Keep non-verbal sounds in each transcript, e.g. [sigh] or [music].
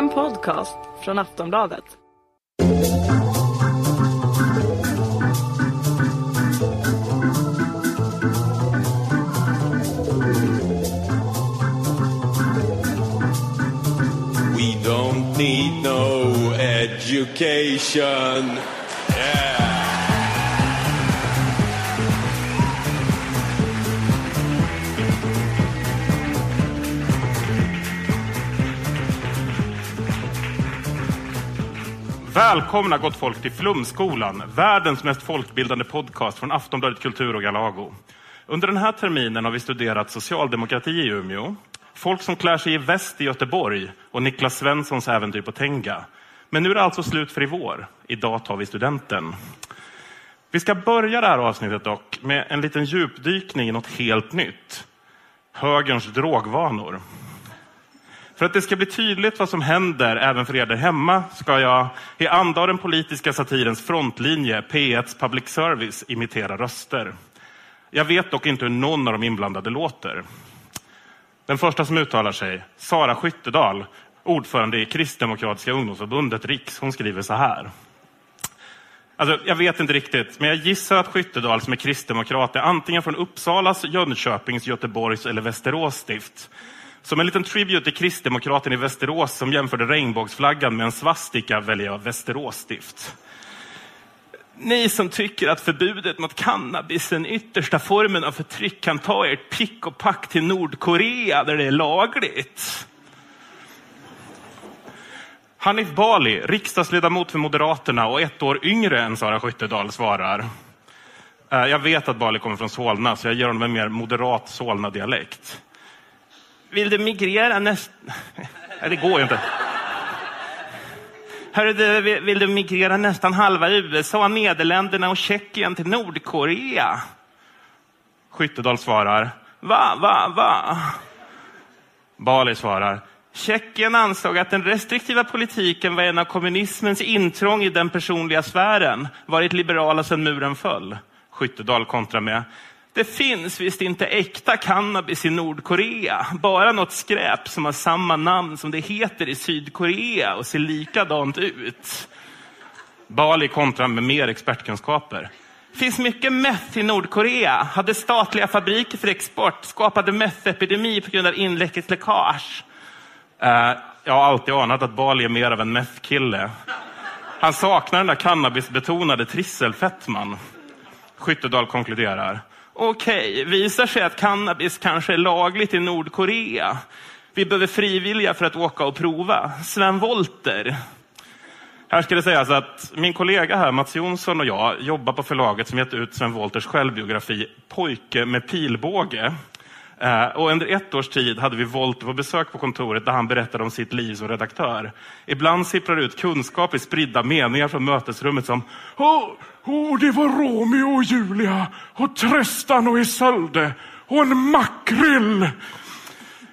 En podcast från Aftonbladet. We don't need no education. Välkomna gott folk till Flumskolan, världens mest folkbildande podcast från Aftonbladet Kultur och Galago. Under den här terminen har vi studerat socialdemokrati i Umeå, folk som klär sig i väst i Göteborg och Niklas Svenssons äventyr på Tenga. Men nu är det alltså slut för i vår. Idag tar vi studenten. Vi ska börja det här avsnittet dock med en liten djupdykning i något helt nytt. Högerns drogvanor. För att det ska bli tydligt vad som händer även för er där hemma ska jag i anda av den politiska satirens frontlinje, P1s public service, imitera röster. Jag vet dock inte hur någon av de inblandade låter. Den första som uttalar sig, Sara Skyttedal, ordförande i Kristdemokratiska ungdomsförbundet Riks, hon skriver så här. Alltså, jag vet inte riktigt, men jag gissar att Skyttedal som är kristdemokrat är antingen från Uppsalas, Jönköpings, Göteborgs eller Västerås stift. Som en liten tribute till kristdemokraten i Västerås som jämförde regnbågsflaggan med en svastika väljer jag Västerås stift. Ni som tycker att förbudet mot cannabis är den yttersta formen av förtryck kan ta ert pick och pack till Nordkorea där det är lagligt. Hanif Bali, riksdagsledamot för Moderaterna och ett år yngre än Sara Skyttedal svarar. Eh, jag vet att Bali kommer från Solna så jag ger honom en mer moderat Solna-dialekt. Vill du migrera nästan... Nej, det går ju inte. Hörru du, vill- du migrera nästan halva USA, Nederländerna och Tjeckien till Nordkorea? Skyttedal svarar. Va, va, va? Bali svarar. Tjeckien ansåg att den restriktiva politiken var en av kommunismens intrång i den personliga sfären, varit liberala sedan muren föll. Skyttedal kontrar med. Det finns visst inte äkta cannabis i Nordkorea, bara något skräp som har samma namn som det heter i Sydkorea och ser likadant ut. Bali kontrar med mer expertkunskaper. Finns mycket meth i Nordkorea. Hade statliga fabriker för export. Skapade methepidemi på grund av inläckert läckage. Eh, jag har alltid anat att Bali är mer av en meth-kille. Han saknar den där cannabisbetonade trisselfettman. Skyttedal konkluderar. Okej, visar sig att cannabis kanske är lagligt i Nordkorea. Vi behöver frivilliga för att åka och prova. Sven Volter. Här ska det sägas att min kollega här, Mats Jonsson och jag jobbar på förlaget som gett ut Sven Wolters självbiografi Pojke med pilbåge. Eh, och under ett års tid hade vi Volter på besök på kontoret där han berättade om sitt liv som redaktör. Ibland sipprar det ut kunskap i spridda meningar från mötesrummet som Åh, oh, det var Romeo och Julia och Tristan och Isolde och en makrill.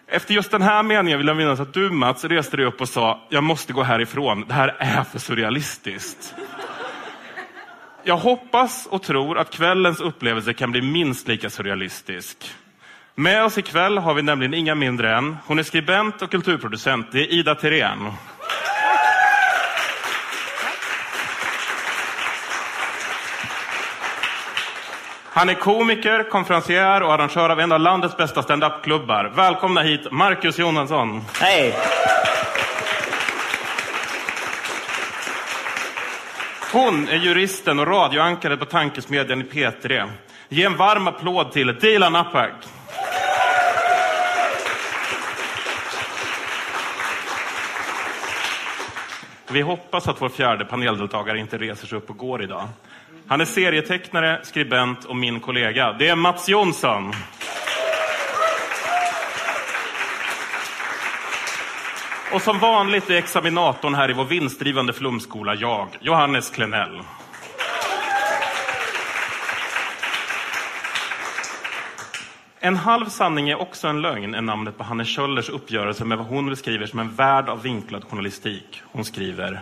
Efter just den här meningen vill jag minnas att du Mats reste dig upp och sa jag måste gå härifrån, det här är för surrealistiskt. Jag hoppas och tror att kvällens upplevelse kan bli minst lika surrealistisk. Med oss ikväll har vi nämligen inga mindre än, hon är skribent och kulturproducent, det är Ida Tirén. Han är komiker, konferencier och arrangör av en av landets bästa standup-klubbar. Välkomna hit, Marcus Jonasson. Hej! Hon är juristen och radioankare på Tankesmedjan i P3. Ge en varm applåd till Dilan Apak. Vi hoppas att vår fjärde paneldeltagare inte reser sig upp och går idag. Han är serietecknare, skribent och min kollega. Det är Mats Jonsson. Och som vanligt är examinatorn här i vår vinstdrivande flumskola jag, Johannes Klenell. En halv sanning är också en lögn är namnet på Hanne Kjöllers uppgörelse med vad hon beskriver som en värld av vinklad journalistik. Hon skriver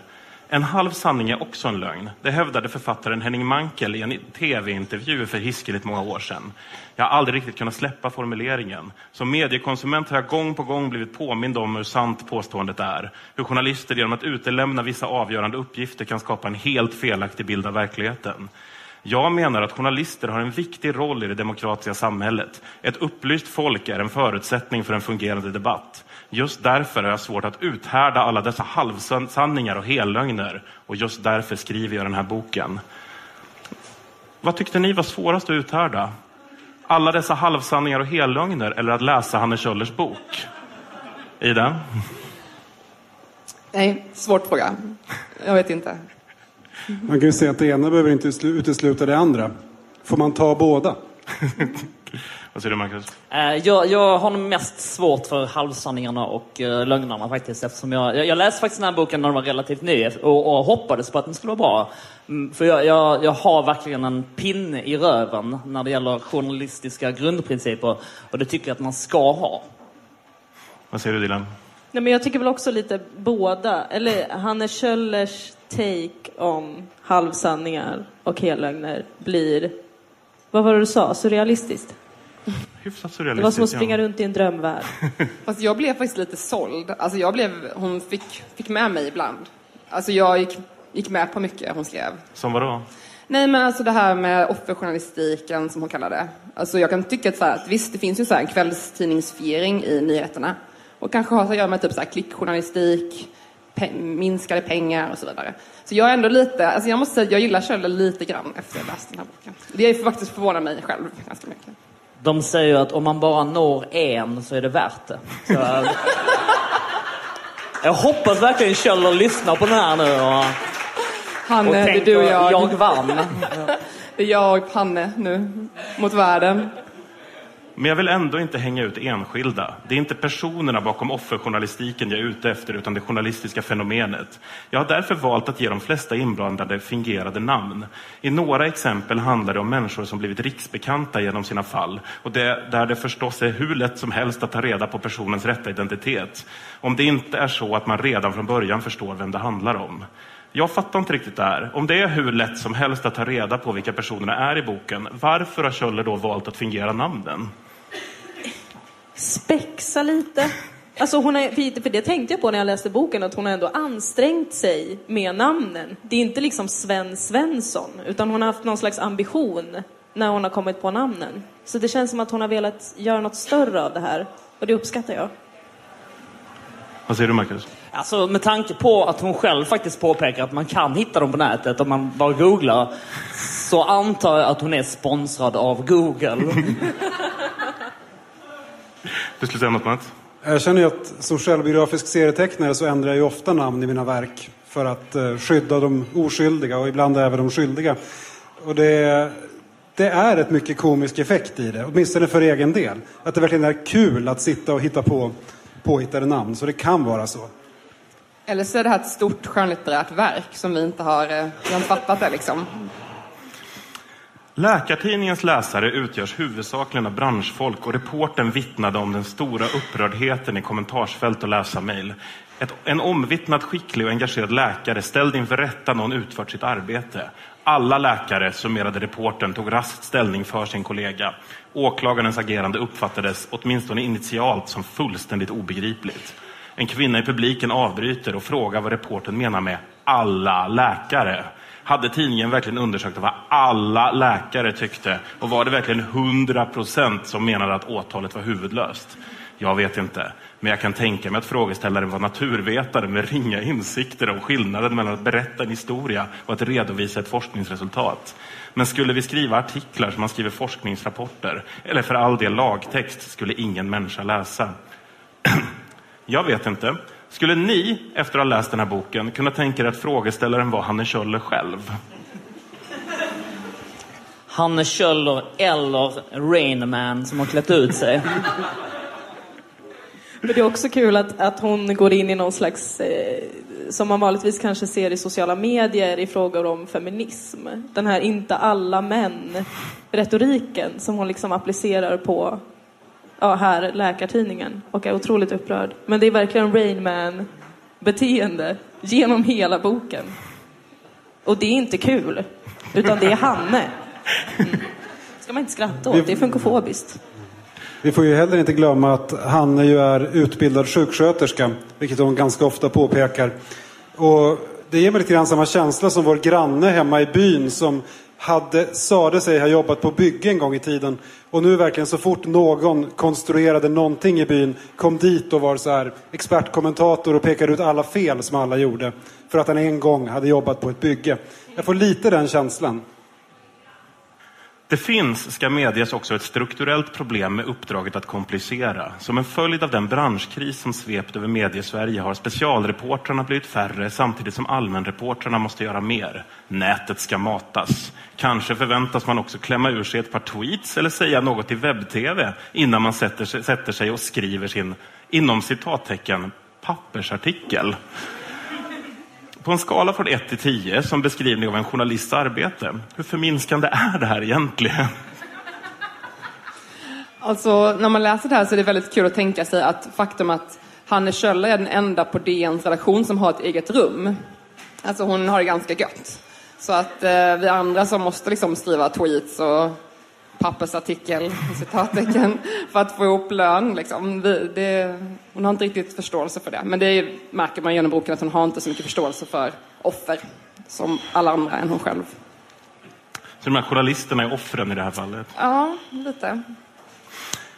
en halv sanning är också en lögn. Det hävdade författaren Henning Mankell i en tv-intervju för hiskeligt många år sedan. Jag har aldrig riktigt kunnat släppa formuleringen. Som mediekonsument har jag gång på gång blivit påmind om hur sant påståendet är. Hur journalister genom att utelämna vissa avgörande uppgifter kan skapa en helt felaktig bild av verkligheten. Jag menar att journalister har en viktig roll i det demokratiska samhället. Ett upplyst folk är en förutsättning för en fungerande debatt. Just därför har jag svårt att uthärda alla dessa halvsanningar och hellögner. Och just därför skriver jag den här boken. Vad tyckte ni var svårast att uthärda? Alla dessa halvsanningar och hellögner eller att läsa Hanne Kjöllers bok? Ida? Nej, svårt fråga. Jag vet inte. Man kan ju säga att det ena behöver inte utesluta det andra. Får man ta båda? [laughs] Vad säger du Marcus? Eh, jag, jag har nog mest svårt för halvsanningarna och uh, lögnerna faktiskt. Eftersom jag, jag, läste faktiskt den här boken när den var relativt ny och, och hoppades på att den skulle vara bra. Mm, för jag, jag, jag har verkligen en pinne i röven när det gäller journalistiska grundprinciper. Och det tycker jag att man ska ha. Vad säger du Dilan? Nej, men jag tycker väl också lite båda. Eller Hanne Kjöllers take om halvsanningar och hellögner blir, vad var det du sa, surrealistiskt? Hyfsat surrealistiskt. Det var som att springa ja. runt i en drömvärld. [laughs] Fast jag blev faktiskt lite såld. Alltså jag blev, hon fick, fick med mig ibland. Alltså jag gick, gick med på mycket hon skrev. Som vadå? Nej men alltså det här med offerjournalistiken som hon kallar det. Alltså jag kan tycka att, så här, att visst det finns ju så här en kvällstidningsfiering i nyheterna. Och kanske har att göra med typ så här klickjournalistik, pe minskade pengar och så vidare. Så jag är ändå lite, alltså jag måste säga att jag gillar Kjöller lite grann efter jag läst den här boken. Det är faktiskt förvånar mig själv ganska mycket. De säger att om man bara når en så är det värt det. Så, äh, jag hoppas verkligen Kjöller lyssnar på den här nu och, Hanne, och det tänker du och jag. jag vann. Det är jag och Hanne nu, mot världen. Men jag vill ändå inte hänga ut enskilda. Det är inte personerna bakom offerjournalistiken jag är ute efter, utan det journalistiska fenomenet. Jag har därför valt att ge de flesta inblandade fingerade namn. I några exempel handlar det om människor som blivit riksbekanta genom sina fall och det, där det förstås är hur lätt som helst att ta reda på personens rätta identitet. Om det inte är så att man redan från början förstår vem det handlar om. Jag fattar inte riktigt det här. Om det är hur lätt som helst att ta reda på vilka personerna är i boken, varför har Kjöller då valt att fingera namnen? Spexa lite. Alltså hon är, för det tänkte jag på när jag läste boken, att hon har ändå ansträngt sig med namnen. Det är inte liksom Sven Svensson, utan hon har haft någon slags ambition när hon har kommit på namnen. Så det känns som att hon har velat göra något större av det här. Och det uppskattar jag. Vad säger du Marcus? Alltså med tanke på att hon själv faktiskt påpekar att man kan hitta dem på nätet om man bara googlar. Så antar jag att hon är sponsrad av Google. [laughs] [laughs] Du skulle säga något Mats? Jag känner ju att som självbiografisk serietecknare så ändrar jag ju ofta namn i mina verk för att eh, skydda de oskyldiga och ibland även de skyldiga. Och det, det är ett mycket komisk effekt i det, åtminstone för egen del. Att det verkligen är kul att sitta och hitta på påhittade namn, så det kan vara så. Eller så är det här ett stort skönlitterärt verk som vi inte har, eh, vi har inte fattat det liksom. Läkartidningens läsare utgörs huvudsakligen av branschfolk och reporten vittnade om den stora upprördheten i kommentarsfält och läsarmail. En omvittnat skicklig och engagerad läkare ställd inför rätta när hon utfört sitt arbete. Alla läkare, summerade reporten, tog raskt ställning för sin kollega. Åklagarens agerande uppfattades, åtminstone initialt, som fullständigt obegripligt. En kvinna i publiken avbryter och frågar vad reporten menar med alla läkare. Hade tidningen verkligen undersökt vad alla läkare tyckte? Och var det verkligen 100 procent som menade att åtalet var huvudlöst? Jag vet inte, men jag kan tänka mig att frågeställaren var naturvetare med ringa insikter om skillnaden mellan att berätta en historia och att redovisa ett forskningsresultat. Men skulle vi skriva artiklar som man skriver forskningsrapporter, eller för all del lagtext, skulle ingen människa läsa. [clears throat] Jag vet inte. Skulle ni, efter att ha läst den här boken, kunna tänka er att frågeställaren var Hanne Kjöller själv? Hanne Kjöller eller Rain Man som har klätt ut sig. Men det är också kul att, att hon går in i någon slags, eh, som man vanligtvis kanske ser i sociala medier i frågor om feminism. Den här inte alla män-retoriken som hon liksom applicerar på ja, här, Läkartidningen, och är otroligt upprörd. Men det är verkligen Rain Man-beteende genom hela boken. Och det är inte kul, utan det är Hanne. Mm. ska man inte skratta åt, det är funkofobiskt. Vi får ju heller inte glömma att Hanne ju är utbildad sjuksköterska, vilket hon ganska ofta påpekar. Och det ger mig lite grann samma känsla som vår granne hemma i byn som hade, sade sig ha jobbat på bygge en gång i tiden. Och nu verkligen så fort någon konstruerade någonting i byn kom dit och var så här expertkommentator och pekade ut alla fel som alla gjorde. För att han en gång hade jobbat på ett bygge. Jag får lite den känslan. Det finns, ska medges, också ett strukturellt problem med uppdraget att komplicera. Som en följd av den branschkris som svept över mediesverige har specialreportrarna blivit färre samtidigt som allmänreportrarna måste göra mer. Nätet ska matas. Kanske förväntas man också klämma ur sig ett par tweets eller säga något i webb-tv innan man sätter sig, sätter sig och skriver sin, inom citattecken, pappersartikel. På en skala från 1 till 10 som beskrivning av en journalists arbete, hur förminskande är det här egentligen? Alltså, när man läser det här så är det väldigt kul att tänka sig att faktum att Hanne Kjöller är den enda på DNs redaktion som har ett eget rum. Alltså hon har det ganska gött. Så att eh, vi andra som måste liksom skriva tweets och pappersartikel, citattecken, för att få ihop lön. Liksom. Vi, det, hon har inte riktigt förståelse för det. Men det märker man genom boken att hon har inte så mycket förståelse för offer som alla andra än hon själv. Så de här journalisterna är offren i det här fallet? Ja, lite.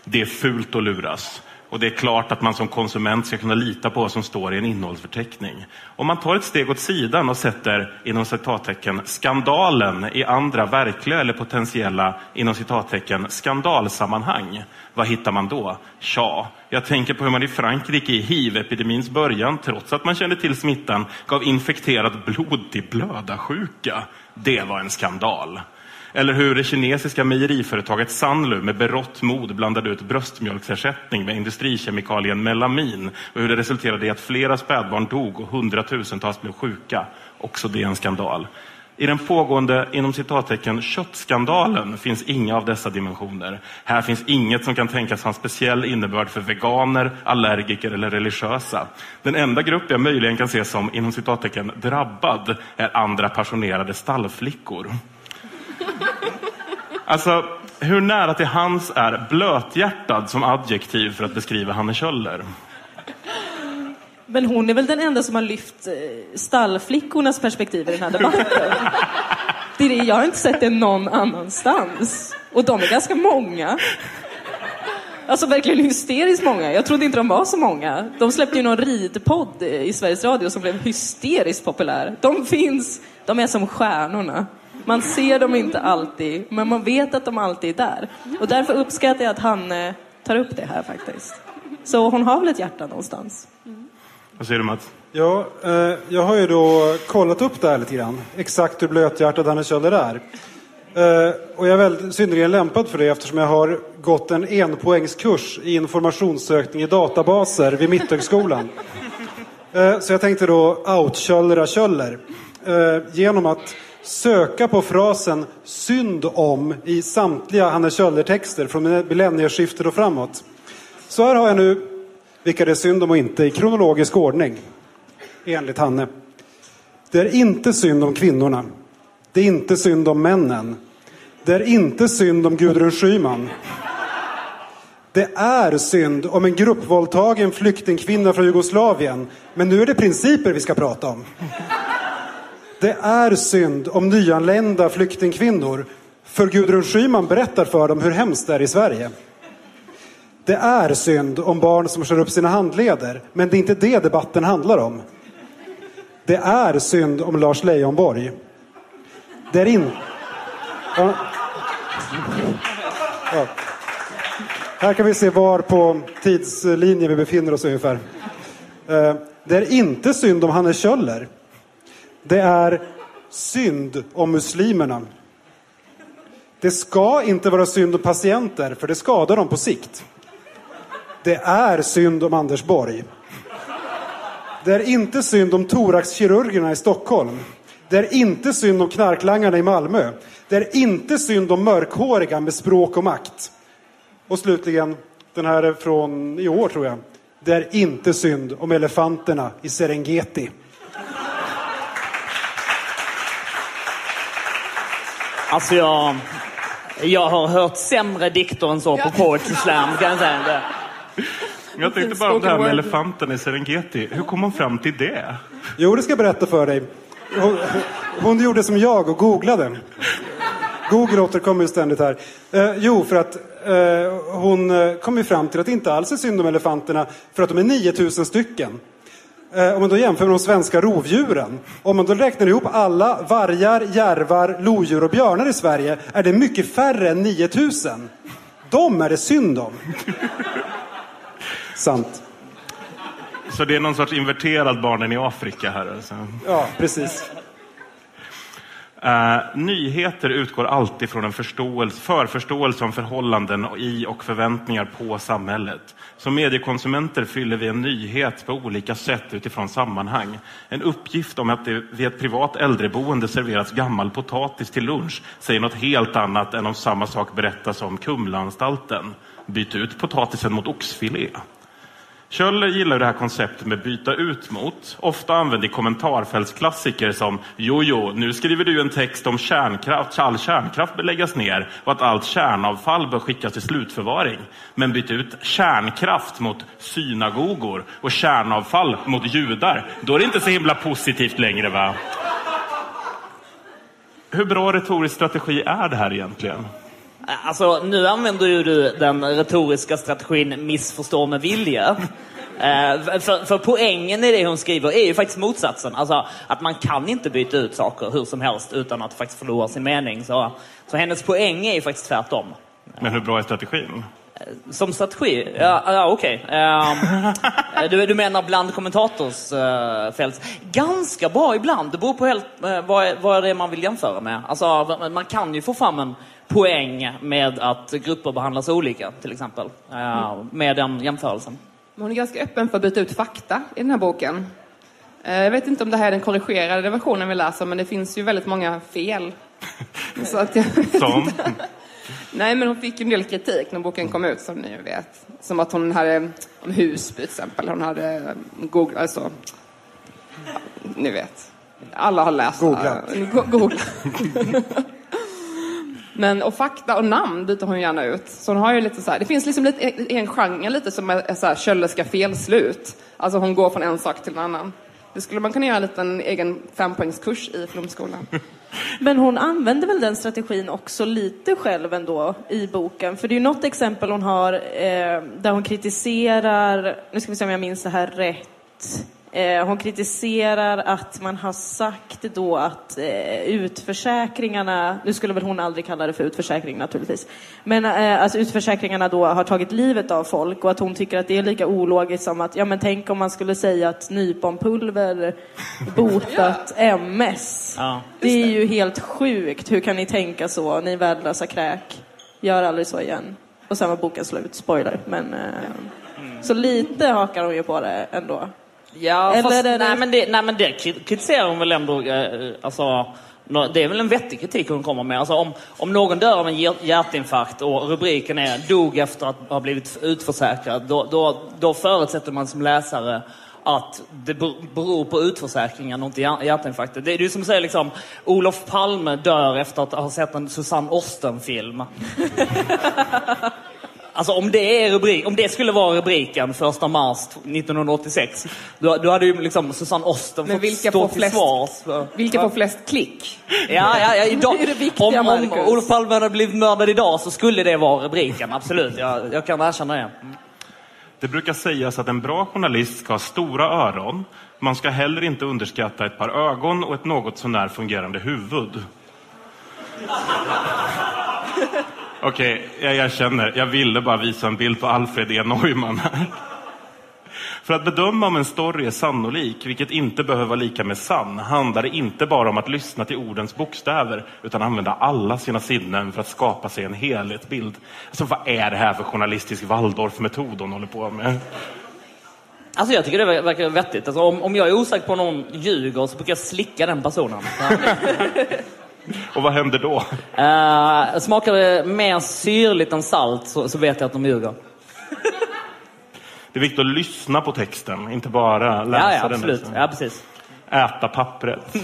Det är fult att luras. Och det är klart att man som konsument ska kunna lita på vad som står i en innehållsförteckning. Om man tar ett steg åt sidan och sätter inom citattecken skandalen i andra verkliga eller potentiella inom citattecken skandalsammanhang. Vad hittar man då? Tja, jag tänker på hur man i Frankrike i hiv-epidemins början, trots att man kände till smittan, gav infekterat blod till blödarsjuka. Det var en skandal. Eller hur det kinesiska mejeriföretaget Sanlu med berått mod blandade ut bröstmjölksersättning med industrikemikalien melamin och hur det resulterade i att flera spädbarn dog och hundratusentals blev sjuka. Också det är en skandal. I den pågående inom citattecken köttskandalen finns inga av dessa dimensioner. Här finns inget som kan tänkas ha en speciell innebörd för veganer, allergiker eller religiösa. Den enda grupp jag möjligen kan se som inom citattecken drabbad är andra passionerade stallflickor. Alltså, hur nära till hans är blöthjärtad som adjektiv för att beskriva Hanne Kjöller? Men hon är väl den enda som har lyft eh, stallflickornas perspektiv i den här debatten. Det är det, jag har inte sett det någon annanstans. Och de är ganska många. Alltså verkligen hysteriskt många. Jag trodde inte de var så många. De släppte ju någon ridpodd eh, i Sveriges Radio som blev hysteriskt populär. De finns, de är som stjärnorna. Man ser dem inte alltid, men man vet att de alltid är där. Och därför uppskattar jag att han eh, tar upp det här faktiskt. Så hon har väl ett hjärta någonstans. Vad säger du Mats? Ja, eh, jag har ju då kollat upp det här lite grann. Exakt hur blöthjärtad Hanne Kjöller är. Eh, och jag är väldigt synnerligen lämpad för det eftersom jag har gått en enpoängskurs i informationssökning i databaser vid Mitthögskolan. [laughs] Eh, så jag tänkte då outkjöllra Kjöller. Eh, genom att söka på frasen synd om i samtliga Hanne Kjöller-texter från millennieskiftet och framåt. Så här har jag nu vilka det är synd om och inte i kronologisk ordning. Enligt Hanne. Det är inte synd om kvinnorna. Det är inte synd om männen. Det är inte synd om Gudrun Schyman. Det är synd om en gruppvåldtagen flyktingkvinna från Jugoslavien. Men nu är det principer vi ska prata om. Det är synd om nyanlända flyktingkvinnor. För Gudrun Schyman berättar för dem hur hemskt det är i Sverige. Det är synd om barn som kör upp sina handleder. Men det är inte det debatten handlar om. Det är synd om Lars Leijonborg. Det är inte... Ja. Ja. Här kan vi se var på tidslinjen vi befinner oss ungefär. Eh, det är inte synd om Hannes Kjöller. Det är synd om muslimerna. Det ska inte vara synd om patienter, för det skadar dem på sikt. Det är synd om Anders Borg. Det är inte synd om thoraxkirurgerna i Stockholm. Det är inte synd om knarklangarna i Malmö. Det är inte synd om mörkhåriga med språk och makt. Och slutligen, den här är från i år tror jag. Det är inte synd om elefanterna i Serengeti. Alltså jag, jag har hört sämre dikter än så på Poetry Slam kan jag säga. Det. Jag tänkte bara om det här med elefanten i Serengeti. Hur kom hon fram till det? Jo, det ska jag berätta för dig. Hon, hon gjorde som jag och googlade. Google återkommer ju ständigt här. Eh, jo, för att eh, hon eh, kom ju fram till att det inte alls är synd om elefanterna för att de är 9000 stycken. Eh, om man då jämför med de svenska rovdjuren. Om man då räknar ihop alla vargar, järvar, lodjur och björnar i Sverige är det mycket färre än 9000. De är det synd om. Sant. Så det är någon sorts inverterad barnen i Afrika här alltså. Ja, precis. Eh, nyheter utgår alltid från en förståelse, förförståelse om förhållanden i och förväntningar på samhället. Som mediekonsumenter fyller vi en nyhet på olika sätt utifrån sammanhang. En uppgift om att det vid ett privat äldreboende serveras gammal potatis till lunch säger något helt annat än om samma sak berättas om Kumlaanstalten. Byt ut potatisen mot oxfilé. Kjöller gillar det här konceptet med byta ut mot. Ofta använd i kommentarfältsklassiker som “Jojo, nu skriver du en text om kärnkraft, all kärnkraft bör läggas ner och att allt kärnavfall bör skickas till slutförvaring. Men byt ut kärnkraft mot synagogor och kärnavfall mot judar. Då är det inte så himla positivt längre, va? Hur bra retorisk strategi är det här egentligen? Alltså, nu använder ju du den retoriska strategin missförstå med vilja. Eh, för, för poängen i det hon skriver är ju faktiskt motsatsen. Alltså att man kan inte byta ut saker hur som helst utan att faktiskt förlora sin mening. Så, så hennes poäng är ju faktiskt tvärtom. Men hur bra är strategin? Som strategi? Ja, ja okej. Ehm, [laughs] du, du menar bland kommentatorsfält? Ganska bra ibland. Det beror på helt, eh, vad, är- vad det är man vill jämföra med. Alltså, man kan ju få fram en poäng med att grupper behandlas olika, till exempel. eh, Med den jämförelsen. Hon är ganska öppen för att byta ut fakta i den här boken. Eh, Jag vet inte om det här är den korrigerade versionen vi läser, men det finns ju väldigt många fel. [laughs] Så att jag... Som? Nej, men hon fick ju en del kritik när boken kom ut, som ni vet. Som att hon hade, om Husby till exempel, hon hade googlat, alltså, ja, ni vet. Alla har läst. Googlat. Go- Googlat. Men, och fakta och namn byter hon gärna ut. Så hon har ju lite så här, det finns liksom lite, en genre lite som är så här köllerska felslut. Alltså hon går från en sak till en annan. Det skulle man kunna göra en liten egen fempoängskurs i Flumskolan. [laughs] Men hon använder väl den strategin också lite själv ändå i boken. För det är ju något exempel hon har eh, där hon kritiserar, nu ska vi se om jag minns det här rätt. Eh, hon kritiserar att man har sagt då att eh, utförsäkringarna, nu skulle väl hon aldrig kalla det för utförsäkring naturligtvis, men eh, alltså utförsäkringarna då har tagit livet av folk och att hon tycker att det är lika ologiskt som att, ja men tänk om man skulle säga att nyponpulver [laughs] botat MS. Ja. Det är ju helt sjukt. Hur kan ni tänka så? Ni värdelösa kräk. Gör aldrig så igen. Och sen var boken slut. Spoiler. Men, eh, Så lite hakar hon ju på det ändå. Ja, Eller fast, det- nej, men det, nej, men det kri- kritiserar hon väl ändå. Eh, alltså, det är väl en vettig kritik hon kommer med. Alltså, om, om någon dör av en hjärt- hjärtinfarkt och rubriken är dog efter att ha blivit utförsäkrad, då, då, då förutsätter man som läsare att det ber- beror på utförsäkringen och inte hjär- hjärtinfarkten. Det är ju som att säga liksom, Olof Palme dör efter att ha sett en Susanne Osten-film. [laughs] Alltså om det, är rubrik, om det skulle vara rubriken första mars 1986, då, då hade ju liksom Susanne Osten Men fått vilka stå får till flest- svars. för- Vilka får flest klick? Ja, ja, ja, idag, Det är det viktiga, om, om. Olof Palme hade blivit mördad idag så skulle det vara rubriken, absolut. Jag, jag kan erkänna det. Det brukar sägas att en bra journalist ska ha stora öron. Man ska heller inte underskatta ett par ögon och ett något sånär fungerande huvud. Okej, jag erkänner. Jag ville bara visa en bild på Alfred E. Neumann här. För att bedöma om en story är sannolik, vilket inte behöver vara lika med sann, handlar det inte bara om att lyssna till ordens bokstäver, utan använda alla sina sinnen för att skapa sig en helhetsbild. Alltså vad är det här för journalistisk Waldorf-metod hon håller på med? Alltså jag tycker det ver- verkar vettigt. Alltså, om, om jag är osäker på om någon ljuger så brukar jag slicka den personen. [laughs] Och vad händer då? Uh, smakar det mer syrligt än salt så, så vet jag att de ljuger. Det är viktigt att lyssna på texten, inte bara läsa Ja, ja, den. absolut. liksom. Ja, precis. Äta pappret.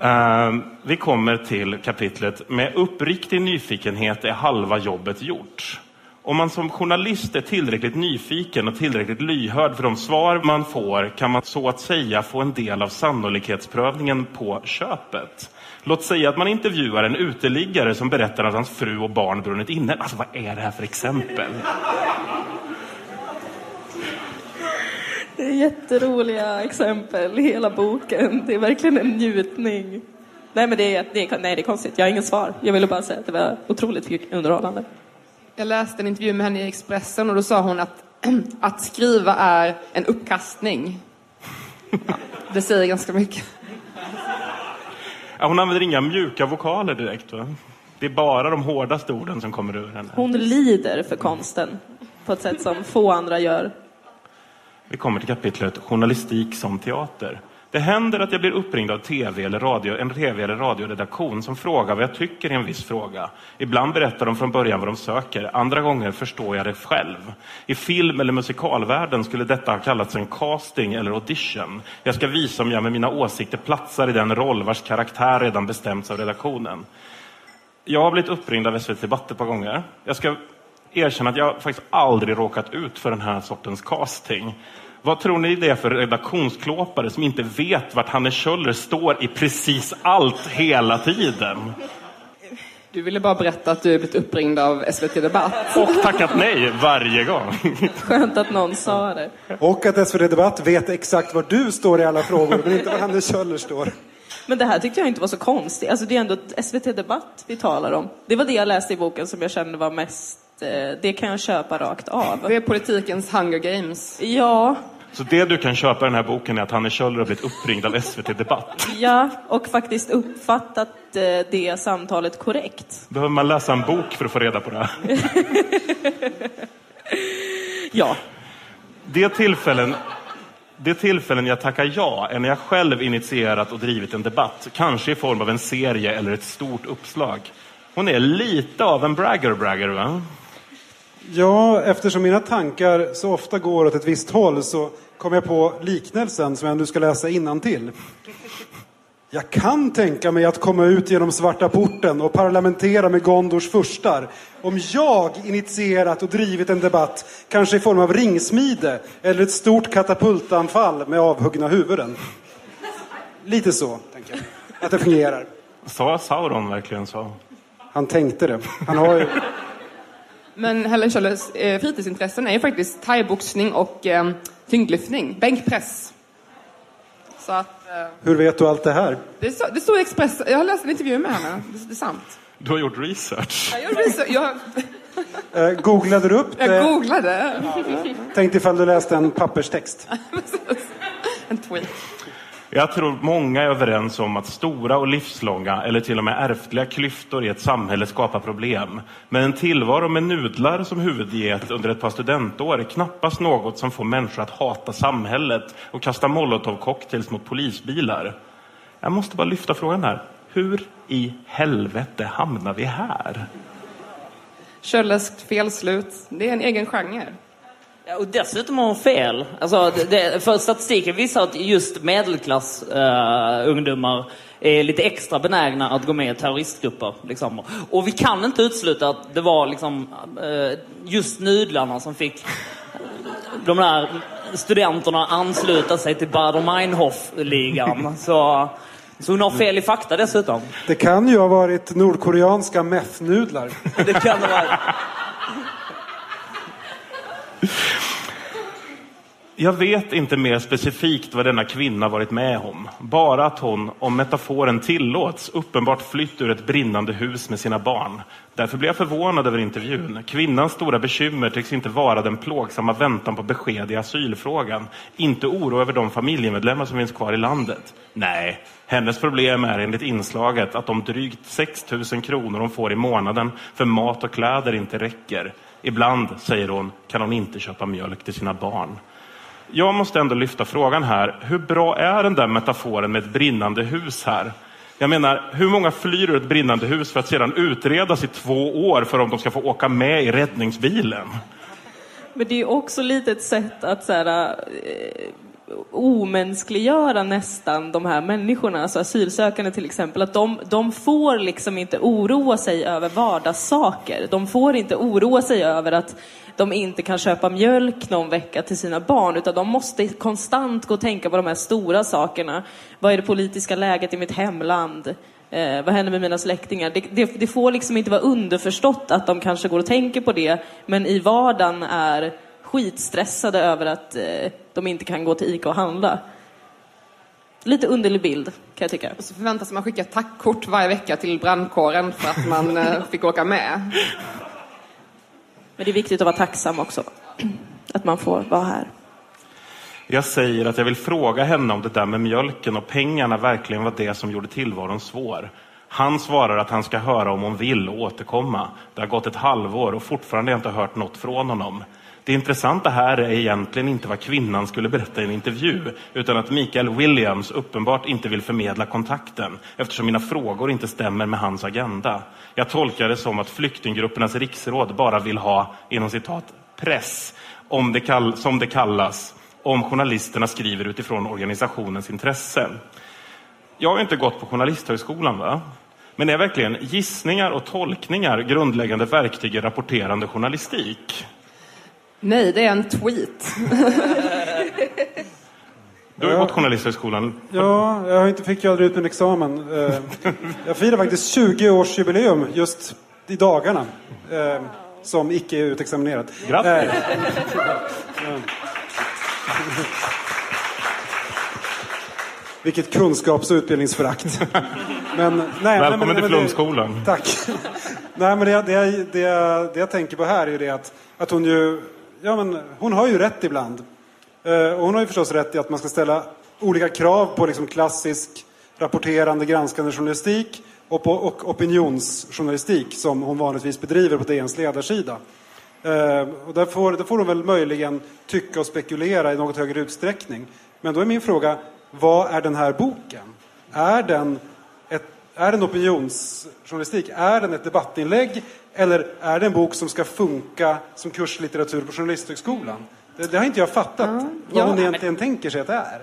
Eh, vi kommer till kapitlet med uppriktig nyfikenhet är halva jobbet gjort. Om man som journalist är tillräckligt nyfiken och tillräckligt lyhörd för de svar man får kan man så att säga få en del av sannolikhetsprövningen på köpet. Låt säga att man intervjuar en uteliggare som berättar att hans fru och barn brunnit inne. Alltså vad är det här för exempel? Det är jätteroliga exempel i hela boken. Det är verkligen en njutning. Nej, men det är, det är, nej, det är konstigt. Jag har inget svar. Jag ville bara säga att det var otroligt underhållande. Jag läste en intervju med henne i Expressen och då sa hon att [clears throat] att skriva är en uppkastning. Ja, det säger ganska mycket. Ja, hon använder inga mjuka vokaler direkt. Va? Det är bara de hårdaste orden som kommer ur henne. Hon lider för konsten på ett sätt som få andra gör. Vi kommer till kapitlet Journalistik som teater. Det händer att jag blir uppringd av TV eller radio, en tv eller radioredaktion som frågar vad jag tycker i en viss fråga. Ibland berättar de från början vad de söker, andra gånger förstår jag det själv. I film eller musikalvärlden skulle detta ha kallats en casting eller audition. Jag ska visa om jag med mina åsikter platsar i den roll vars karaktär redan bestämts av redaktionen. Jag har blivit uppringd av SVT Debatt ett par gånger. Jag ska erkänna att jag faktiskt aldrig råkat ut för den här sortens casting. Vad tror ni det är för redaktionsklåpare som inte vet vart Hanne Kjöller står i precis allt hela tiden? Du ville bara berätta att du blivit uppringd av SVT Debatt. Och tackat nej varje gång. Skönt att någon sa det. Och att SVT Debatt vet exakt var du står i alla frågor, men inte var Hanne Kjöller står. Men det här tyckte jag inte var så konstigt. Alltså det är ändå SVT Debatt vi talar om. Det var det jag läste i boken som jag kände var mest, eh, det kan jag köpa rakt av. Det är politikens Hunger Games. Ja, Så det du kan köpa i den här boken är att Hanne Kjöller har blivit uppringd av SVT Debatt. ja, och faktiskt uppfattat eh, det samtalet korrekt. Behöver man läsa en bok för att få reda på det? [laughs] Ja, Det tillfällen, det tillfällen jag tackar ja är när jag själv initierat och drivit en debatt, kanske i form av en serie eller ett stort uppslag. Hon är lite av en bragger-bragger, va? Ja, eftersom mina tankar så ofta går åt ett visst håll så kom jag på liknelsen som jag nu ska läsa till. Jag kan tänka mig att komma ut genom svarta porten och parlamentera med Gondors furstar. Om jag initierat och drivit en debatt, kanske i form av ringsmide eller ett stort katapultanfall med avhuggna huvuden. Lite så, tänker jag. Att det fungerar. Sa Sauron verkligen så? Han tänkte det. Han har ju... Men Helen Kjöllers eh, fritidsintressen är ju faktiskt thaiboxning och eh, tyngdlyftning, bänkpress. Så att, eh, Hur vet du allt det här? det, så, det står i Expressen, jag har läst en intervju med henne, det, det är sant. Du har gjort research. Jag, gjorde research- jag, Eh, googlade du upp jag det? googlade. Tänkte ifall du läste en papperstext. [laughs] En tweet. Jag tror många är överens om att stora och livslånga eller till och med ärftliga klyftor i ett samhälle skapar problem. Men en tillvaro med nudlar som huvuddiet under ett par studentår är knappast något som får människor att hata samhället och kasta molotovcocktails mot polisbilar. Jag måste bara lyfta frågan här. Hur i helvete hamnar vi här? Kölleskt felslut, det är en egen genre. Ja, och dessutom har hon fel. Alltså, det, det, för statistiken visar att just medelklassungdomar uh, ungdomar är lite extra benägna att gå med i terroristgrupper. Liksom. Och vi kan inte utesluta att det var liksom, uh, just nudlarna som fick de där studenterna ansluta sig till Baader-Meinhof-ligan. Så, så hon har fel i fakta dessutom. Det kan ju ha varit nordkoreanska methnudlar. Det kan det vara. Jag vet inte mer specifikt vad denna kvinna varit med om. Bara att hon, om metaforen tillåts, uppenbart flytt ur ett brinnande hus med sina barn. Därför blir jag förvånad över intervjun. Kvinnans stora bekymmer tycks inte vara den plågsamma väntan på besked i asylfrågan. Inte oro över de familjemedlemmar som finns kvar i landet. Nej, hennes problem är enligt inslaget att de drygt 6 000 kronor hon får i månaden för mat och kläder inte räcker. Ibland, säger hon, kan hon inte köpa mjölk till sina barn. Jag måste ändå lyfta frågan här. Hur bra är den där metaforen med ett brinnande hus här? Jag menar, hur många flyr ur ett brinnande hus för att sedan utredas i två år för om de ska få åka med i räddningsbilen? men det är också lite ett sätt att så här, eh, omänskliggöra nästan de här människorna, alltså asylsökande till exempel, att de, de får liksom inte oroa sig över vardagssaker. De får inte oroa sig över att de inte kan köpa mjölk någon vecka till sina barn, utan de måste konstant gå och tänka på de här stora sakerna. Vad är det politiska läget i mitt hemland? Eh, vad händer med mina släktingar? Det, det, det, får liksom inte vara underförstått att de kanske går och tänker på det, men i vardagen är skitstressade över att eh, de inte kan gå till ICA och handla. Lite underlig bild, kan jag tycka. Och så förväntas man skicka tackkort varje vecka till brandkåren för att man eh, [laughs] fick åka med. Men det är viktigt att vara tacksam också. Att man får vara här. Jag säger att jag vill fråga henne om det där med mjölken och pengarna verkligen var det som gjorde tillvaron svår. Han svarar att han ska höra om hon vill och återkomma. Det har gått ett halvår och fortfarande har jag inte hört något från honom. Det intressanta här är egentligen inte vad kvinnan skulle berätta i en intervju, utan att Mikael Williams uppenbart inte vill förmedla kontakten, eftersom mina frågor inte stämmer med hans agenda. Jag tolkar det som att flyktinggruppernas riksråd bara vill ha, inom citat, press, om det kall som det kallas, om journalisterna skriver utifrån organisationens intressen. Jag har inte gått på Journalisthögskolan, va? Men är verkligen gissningar och tolkningar grundläggande verktyg i rapporterande journalistik? Nej, det är en tweet. [laughs] Du har ju gått Journalisthögskolan. Ja, jag har inte, fick ju aldrig ut min examen. Eh, Jag firar faktiskt 20-årsjubileum just i dagarna. eh, Som icke utexaminerad. Grattis! Eh, Vilket kunskaps och utbildningsförakt. Men, nej, Välkommen men, men, till Flumskolan. Tack. [laughs] Nej, men det, det, jag- det, det jag tänker på här är ju det att, att hon ju, ja men hon har ju rätt ibland. Eh, och hon har ju förstås rätt i att man ska ställa olika krav på liksom klassisk rapporterande, granskande journalistik och på och opinionsjournalistik som hon vanligtvis bedriver på DNs ledarsida. Eh, och där får, där får hon väl möjligen tycka och spekulera i något högre utsträckning. Men då är min fråga, vad är den här boken? Är den, ett, är den opinionsjournalistik? Är den ett debattinlägg? Eller är det en bok som ska funka som kurslitteratur på Journalisthögskolan? Det, det har inte jag fattat. vad Ja, hon men- egentligen tänker sig att det är.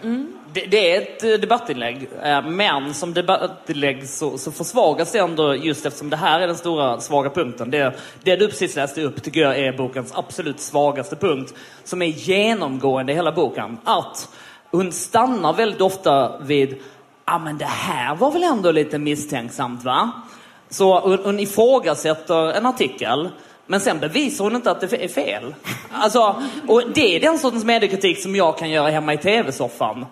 Det, det är ett eh, debattinlägg, eh, men som debattinlägg så, så försvagas det ändå just eftersom det här är den stora svaga punkten. Det, det du precis läste upp tycker jag är bokens absolut svagaste punkt, som är genomgående i hela boken. Att hon stannar väldigt ofta vid, ja ah, men det här var väl ändå lite misstänksamt va? Så hon, ifrågasätter en artikel, men sen bevisar hon inte att det är fel. Alltså, och det är den sortens mediekritik som jag kan göra hemma i tv-soffan.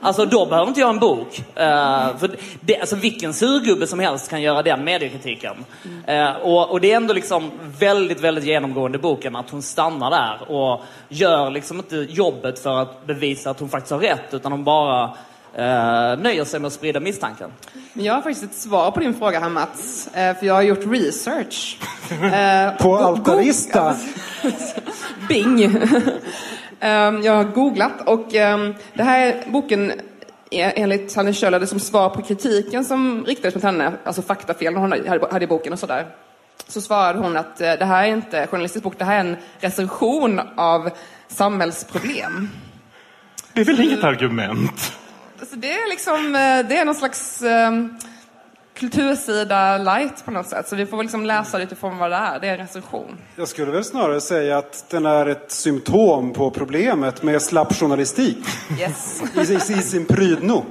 Alltså då behöver inte jag en bok. Uh, för det, alltså vilken surgubbe som helst kan göra den mediekritiken. Uh, och, och det är ändå liksom väldigt, väldigt genomgående i boken att hon stannar där och gör liksom inte jobbet för att bevisa att hon faktiskt har rätt utan hon bara eh, nöjer sig med att sprida misstanken. Men jag har faktiskt ett svar på din fråga här Mats, eh, för jag har gjort research. [laughs] Eh, På Altarista? [laughs] Bing! Ehm, Jag har googlat och ehm, det här är boken är enligt Hanne Kjöller som svar på kritiken som riktades mot henne, alltså faktafel hon hade i boken och sådär. Så svarade hon att eh, det här är inte journalistisk bok, det här är en recension av samhällsproblem. Det är väl inget argument? Alltså det är liksom, eh, det är någon slags um, kultursida light på något sätt. Så vi får liksom läsa det utifrån vad det är. Det är en recension. Jag skulle väl snarare säga att den är ett symptom på problemet med slapp journalistik Yes. i, i, i sin prydno.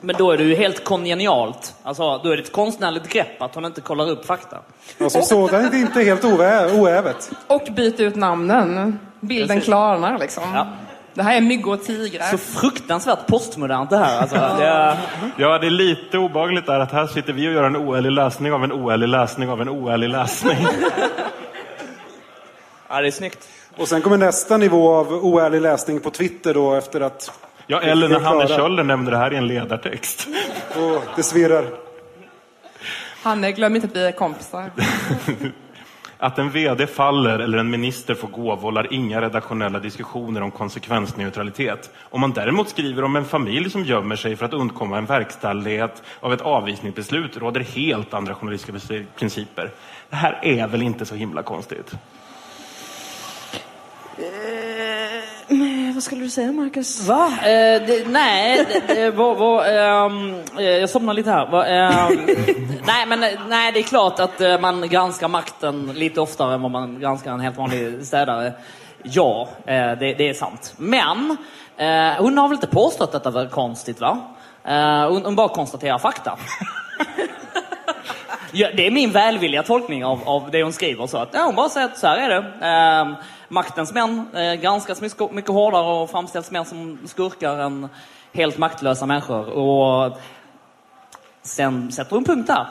Men då är det ju helt kongenialt. Alltså, då är det ett konstnärligt grepp att hon inte kollar upp fakta. Alltså sådant är inte helt oä- oävet. Och byta ut namnen. Bilden klarnar liksom. Ja. Det här är myggor och tigrar. Så fruktansvärt postmodernt det här. Alltså, det är... Ja, det är lite obehagligt där att här sitter vi och gör en oärlig läsning av en oärlig läsning av en oärlig läsning. [laughs] Ja, det är snyggt. Och sen kommer nästa nivå av oärlig läsning på Twitter då efter att... Ja, eller när Hanne. Kjöller nämner det här i en ledartext. Åh, det svirrar. Hanne, glöm inte att vi är kompisar. [laughs] Att en VD faller eller en minister får gå vållar inga redaktionella diskussioner om konsekvensneutralitet. Om man däremot skriver om en familj som gömmer sig för att undkomma en verkställighet av ett avvisningsbeslut råder helt andra journalistiska principer. Det här är väl inte så himla konstigt? Eh, vad skulle du säga, Marcus? Va? Eh, det, nej, det, det, var, var, ehm, eh, jag somnar lite här. Va, ehm, [laughs] nej, men nej, det är klart att eh, man granskar makten lite oftare än vad man granskar en helt vanlig städare. Ja, eh, det, det är sant. Men eh, hon har väl inte påstått att det var konstigt, va? Hon, hon bara konstaterar fakta. [laughs] Ja, det är min välvilliga tolkning av, av det hon skriver. Så att, ja, hon bara säger att så här är det. Maktens män eh, granskas mycket, mycket hårdare och framställs mer som skurkar än helt maktlösa människor. Och sen sätter hon punkt där.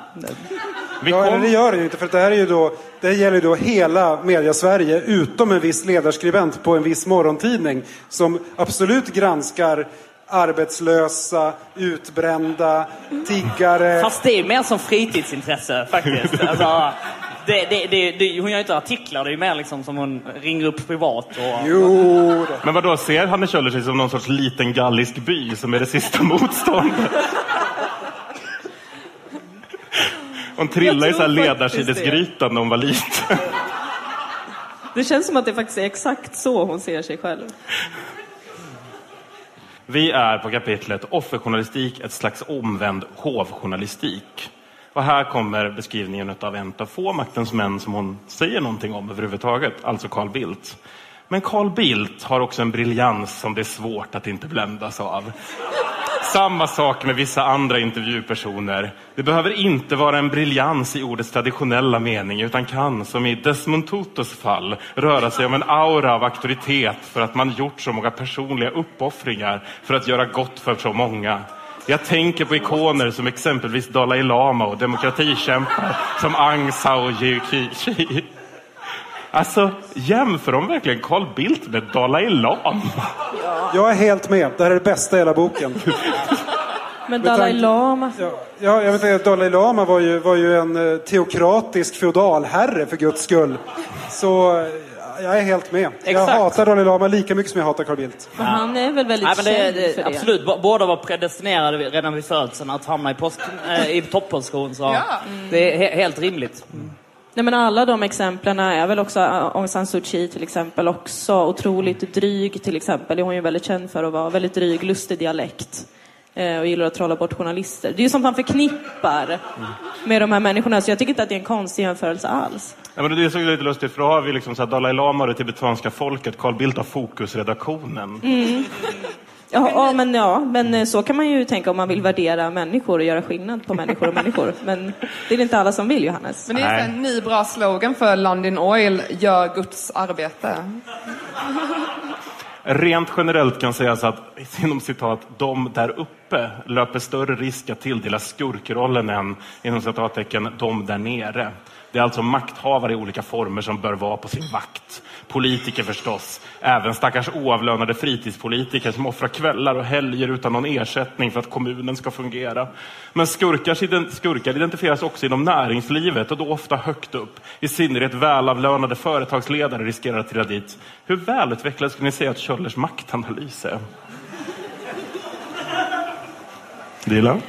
Vi Ja, eller kom, det gör det ju inte, för det här är ju då, det gäller ju då hela media-Sverige, utom en viss ledarskribent på en viss morgontidning, som absolut granskar arbetslösa, utbrända, tiggare. Fast det är mer som fritidsintresse faktiskt. [laughs] Alltså, det, det, det, det, hon gör ju inte artiklar, det är mer liksom som hon ringer upp privat. Och, Jo, då. men vad då ser Hanne Kjöller sig som någon sorts liten gallisk by som är det sista [laughs] motståndet? Hon trillade i så här ledarsidesgrytan när hon var liten. Det känns som att det faktiskt är exakt så hon ser sig själv. Vi är på kapitlet Offerjournalistik, ett slags omvänd hovjournalistik. Och här kommer beskrivningen av en av få maktens män som hon säger någonting om överhuvudtaget, alltså Carl Bildt. Men Carl Bildt har också en briljans som det är svårt att inte bländas av. Samma sak med vissa andra intervjupersoner. Det behöver inte vara en briljans i ordets traditionella mening utan kan, som i Desmond Tutus fall, röra sig om en aura av auktoritet för att man gjort så många personliga uppoffringar för att göra gott för så många. Jag tänker på ikoner som exempelvis Dalai Lama och demokratikämpar som Aung San Suu Kyi. Alltså, jämför de verkligen Carl Bildt med Dalai Lama? Jag är helt med. Det här är det bästa i hela boken. Men Dalai Lama. Ja, ja, jag vet inte, Dalai Lama var ju, var ju en eh, teokratisk feodalherre för guds skull. Så eh, jag är helt med. Jag Exakt. hatar Dalai Lama lika mycket som jag hatar Carl Bildt. Men han är väl väldigt Nej, men det, känd det, för det. absolut, båda var predestinerade redan vid födseln att hamna i, post, eh, i topposition. Så det är he, helt rimligt. Nej, men alla de exemplen är väl också Aung San Suu Kyi till exempel också otroligt dryg till exempel. Det är hon ju väldigt känd för att vara. Väldigt dryg, lustig dialekt. Eh, och gillar att trolla bort journalister. Det är ju sånt man förknippar med de här människorna. Så jag tycker inte att det är en konstig jämförelse alls. Ja, men det är så lite lustigt, för då har vi liksom så här Dalai Lama och det tibetanska folket, Carl Bildt har Fokusredaktionen. Ja, ja, men, ja, men eh, så kan man ju tänka om man vill värdera människor och göra skillnad på människor och människor. [laughs] Men det är det inte alla som vill, Johannes. Men det är en ny bra slogan för London Oil, gör Guds arbete. Rent generellt kan sägas att, inom citat, de där uppe löper större risk att tilldelas skurkrollen än, inom citattecken, de där nere. Det är alltså makthavare i olika former som bör vara på sin vakt. Politiker förstås, även stackars oavlönade fritidspolitiker som offrar kvällar och helger utan någon ersättning för att kommunen ska fungera. Men skurkars ident- skurkar identifieras också inom näringslivet och då ofta högt upp. I synnerhet välavlönade företagsledare riskerar att trilla dit. Hur välutvecklad skulle ni säga att Kjöllers maktanalys är? Dilan?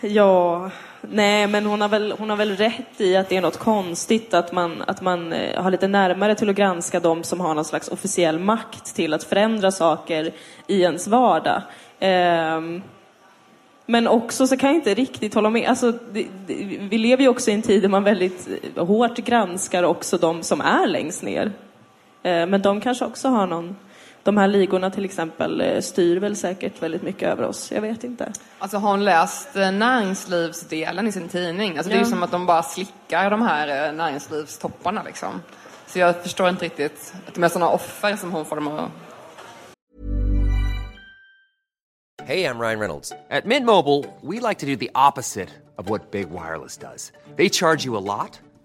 Ja, nej men hon har, väl, hon har väl rätt i att det är något konstigt att man, att man eh, har lite närmare till att granska de som har någon slags officiell makt till att förändra saker i ens vardag. Ehm, men också så kan jag inte riktigt hålla med. Alltså, det, det, vi lever ju också i en tid där man väldigt eh, hårt granskar också de som är längst ner. Ehm, men de kanske också har någon... De här ligorna till exempel eh, styr väl säkert väldigt mycket över oss. Jag vet inte. Alltså har hon läst eh, näringslivsdelen i sin tidning? Alltså det är ju Ja. som att de bara slickar de här eh, näringslivstopparna liksom. Så jag förstår inte riktigt att de är sådana offer som hon får dem att Hey, I'm Ryan Reynolds. At Mint Mobile, we like to do the opposite of what Big Wireless does. They charge you a lot,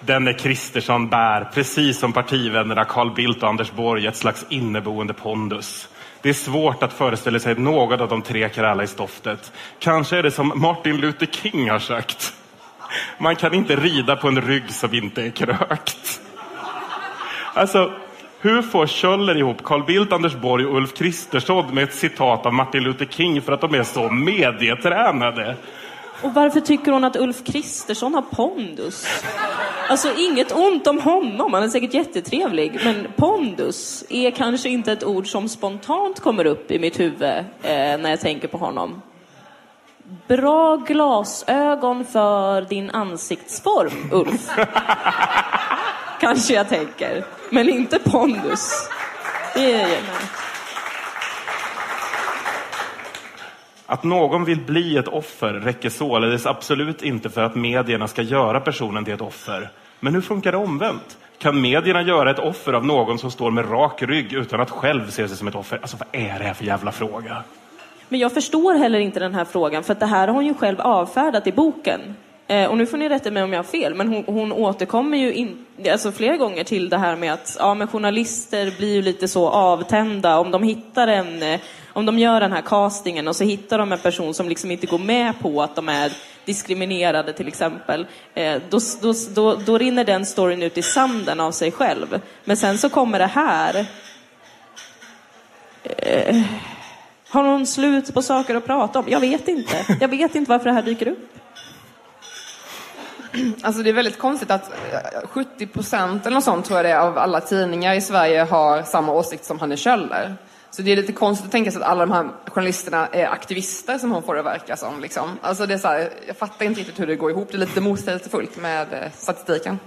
Denne Kristersson bär, precis som partivännerna Carl Bildt och Anders Borg, ett slags inneboende pondus. Det är svårt att föreställa sig att någon av de tre kräla i stoftet. Kanske är det som Martin Luther King har sagt. Man kan inte rida på en rygg som inte är krökt. Alltså, hur får Kjöller ihop Carl Bildt, Anders Borg och Ulf Kristersson med ett citat av Martin Luther King för att de är så medietränade? Och varför tycker hon att Ulf Kristersson har pondus? Alltså inget ont om honom, han är säkert jättetrevlig. Men pondus är kanske inte ett ord som spontant kommer upp i mitt huvud eh, när jag tänker på honom. Bra glasögon för din ansiktsform, Ulf. kanske jag tänker. Men inte pondus. Det är... Nej. Att någon vill bli ett offer räcker således absolut inte för att medierna ska göra personen till ett offer. Men hur funkar det omvänt? Kan medierna göra ett offer av någon som står med rak rygg utan att själv se sig som ett offer? Alltså vad är det här för jävla fråga? Men jag förstår heller inte den här frågan, för att det här har hon ju själv avfärdat i boken. Eh, och nu får ni rätta mig om jag har fel, men hon, hon återkommer ju in, alltså flera gånger till det här med att ja, men journalister blir ju lite så avtända om de hittar en, eh, om de gör den här castingen och så hittar de en person som liksom inte går med på att de är diskriminerade till exempel, eh, då, då, då, då rinner den storyn ut i sanden av sig själv. Men sen så kommer det här. Eh, har hon slut på saker att prata om? Jag vet inte. Jag vet inte varför det här dyker upp. [clears throat] Alltså det är väldigt konstigt att eh, 70 procent eller något sånt tror jag det är av alla tidningar i Sverige har samma åsikt som Hanne Kjöller. Så det är lite konstigt att tänka sig att alla de här journalisterna är aktivister som hon får det verka som. Liksom. Alltså det är så här, jag fattar inte riktigt hur det går ihop. Det är lite motsägelsefullt med eh, statistiken.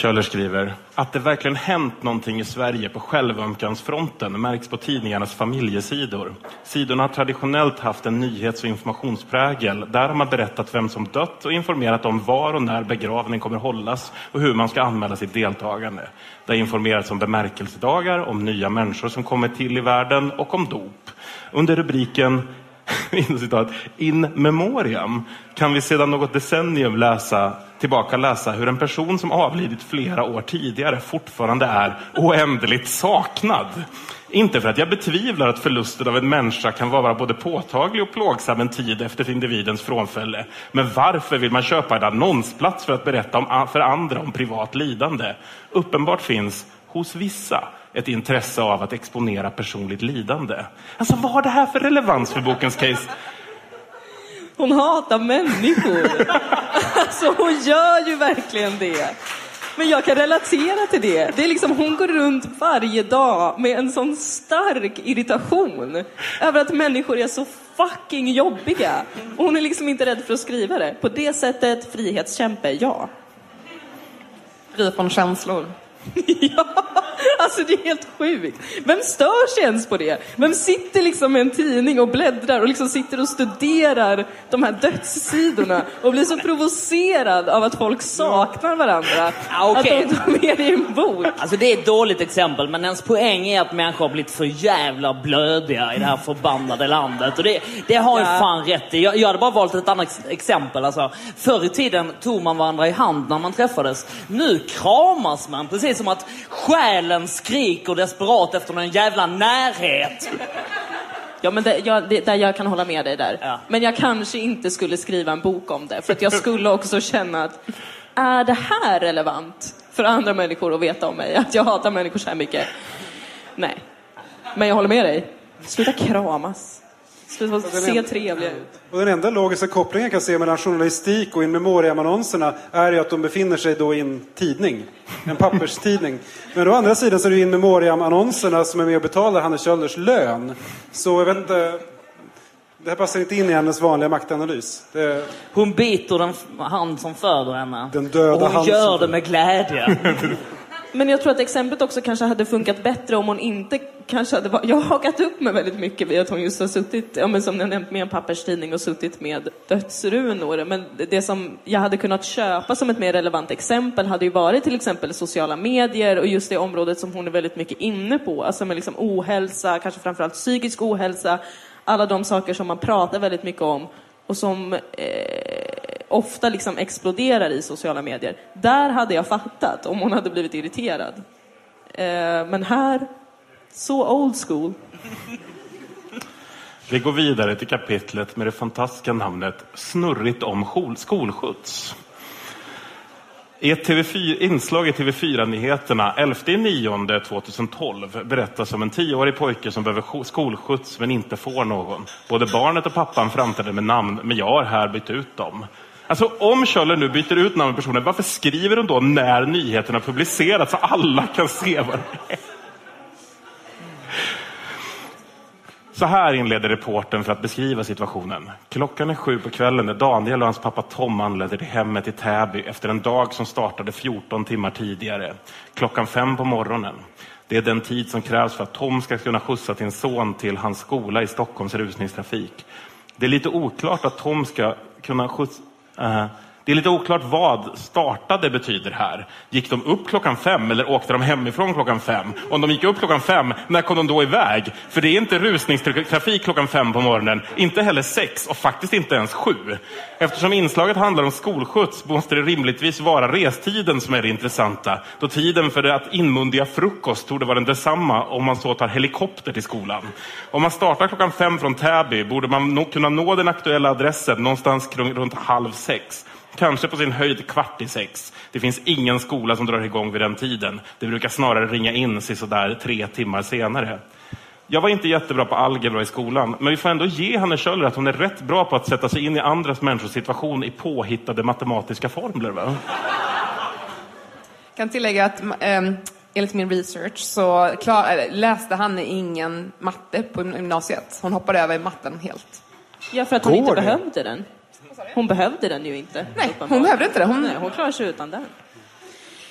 Kjöller skriver att det verkligen hänt någonting i Sverige på självömkansfronten märks på tidningarnas familjesidor. Sidorna har traditionellt haft en nyhets och informationsprägel. Där har man berättat vem som dött och informerat om var och när begravning kommer hållas och hur man ska anmäla sitt deltagande. Det har informerats om bemärkelsedagar, om nya människor som kommer till i världen och om dop. Under rubriken [laughs] in memoriam kan vi sedan något decennium läsa, tillbaka läsa hur en person som avlidit flera år tidigare fortfarande är oändligt saknad. Inte för att jag betvivlar att förlusten av en människa kan vara både påtaglig och plågsam en tid efter individens frånfälle. Men varför vill man köpa en annonsplats för att berätta om, för andra om privat lidande? Uppenbart finns hos vissa ett intresse av att exponera personligt lidande. Alltså vad har det här för relevans för bokens case? Hon hatar människor. Alltså hon gör ju verkligen det. Men jag kan relatera till det. Det är liksom, hon går runt varje dag med en sån stark irritation över att människor är så fucking jobbiga. Och hon är liksom inte rädd för att skriva det. På det sättet, frihetskämpe, ja. Fri från känslor. [laughs] ja, alltså det är helt sjukt. Vem stör sig ens på det? Vem sitter liksom med en tidning och bläddrar och liksom sitter och studerar de här dödssidorna och blir så provocerad av att folk saknar varandra Ja, okej. att de tar med det i en bok. Alltså det är ett dåligt exempel, men ens poäng är att människor har blivit för jävla blödiga i det här förbannade landet. Och det, det har ju Ja. fan rätt i. Jag, jag hade bara valt ett annat ex- exempel. Alltså, förr i tiden tog man varandra i hand när man träffades. Nu kramas man, precis som att själen skriker desperat efter någon jävla närhet. Ja, men det, jag, det, där jag kan hålla med dig där. Ja. Men jag kanske inte skulle skriva en bok om det. För att jag skulle också känna att, är det här relevant för andra människor att veta om mig? Att jag hatar människor så här mycket? Nej. Men jag håller med dig. Sluta kramas. Sluta se trevliga ut. Och den enda logiska kopplingen jag kan se mellan journalistik och in memoriam-annonserna är ju att de befinner sig då i en tidning. En papperstidning. Men å andra sidan så är det ju in memoriam-annonserna som är med och betalar Hannes Kjöllers lön. Så jag vet inte. Det här passar inte in i hennes vanliga maktanalys. Det, Hon biter den hand som föder henne. Den döda och hon hand gör som det med glädje. [laughs] Men jag tror att exemplet också kanske hade funkat bättre om hon inte kanske hade varit... [laughs] Jag har hakat upp mig väldigt mycket vid att hon just har suttit, ja, men som ni har nämnt, med en papperstidning och suttit med dödsrunor. Men det som jag hade kunnat köpa som ett mer relevant exempel hade ju varit till exempel sociala medier och just det området som hon är väldigt mycket inne på. Alltså med liksom ohälsa, kanske framförallt psykisk ohälsa, alla de saker som man pratar väldigt mycket om och som eh, ofta liksom exploderar i sociala medier. Där hade jag fattat om hon hade blivit irriterad. Eh, men här, så old school. Vi går vidare till kapitlet med det fantastiska namnet Snurrigt om skolskjuts. I ett TV4, inslag i TV4-nyheterna 2012 berättas om en tioårig pojke som behöver skolskjuts men inte får någon. Både barnet och pappan framträder med namn, men jag har här bytt ut dem. Alltså om Kjöller nu byter ut namn på personen, varför skriver hon då när nyheterna publicerats så alla kan se vad det är? Så här inleder reporten för att beskriva situationen. Klockan är sju på kvällen när Daniel och hans pappa Tom anländer till hemmet i Täby efter en dag som startade 14 timmar tidigare. Klockan fem på morgonen. Det är den tid som krävs för att Tom ska kunna skjutsa sin son till hans skola i Stockholms rusningstrafik. Det är lite oklart att Tom ska kunna skjutsa eh, det är lite oklart vad startade betyder här. Gick de upp klockan fem eller åkte de hemifrån klockan fem? Om de gick upp klockan fem, när kom de då iväg? För det är inte rusningstrafik klockan fem på morgonen, inte heller sex och faktiskt inte ens sju. Eftersom inslaget handlar om skolskjuts måste det rimligtvis vara restiden som är det intressanta. Då tiden för att inmundiga frukost torde vara densamma om man så tar helikopter till skolan. Om man startar klockan fem från Täby borde man nog kunna nå den aktuella adressen någonstans runt halv sex. Kanske på sin höjd kvart i sex. Det finns ingen skola som drar igång vid den tiden. Det brukar snarare ringa in sig sådär tre timmar senare. Jag var inte jättebra på algebra i skolan, men vi får ändå ge Hanne Kjöller att hon är rätt bra på att sätta sig in i andras människors situation i påhittade matematiska formler. Va? kan tillägga att ähm, enligt min research så klar, läste han ingen matte på gymnasiet. Hon hoppade över matten helt. Ja, för att hon Går inte det? behövde den. Hon behövde den ju inte. Nej, hon behövde inte det. Hon- Nej, hon klarar sig utan den.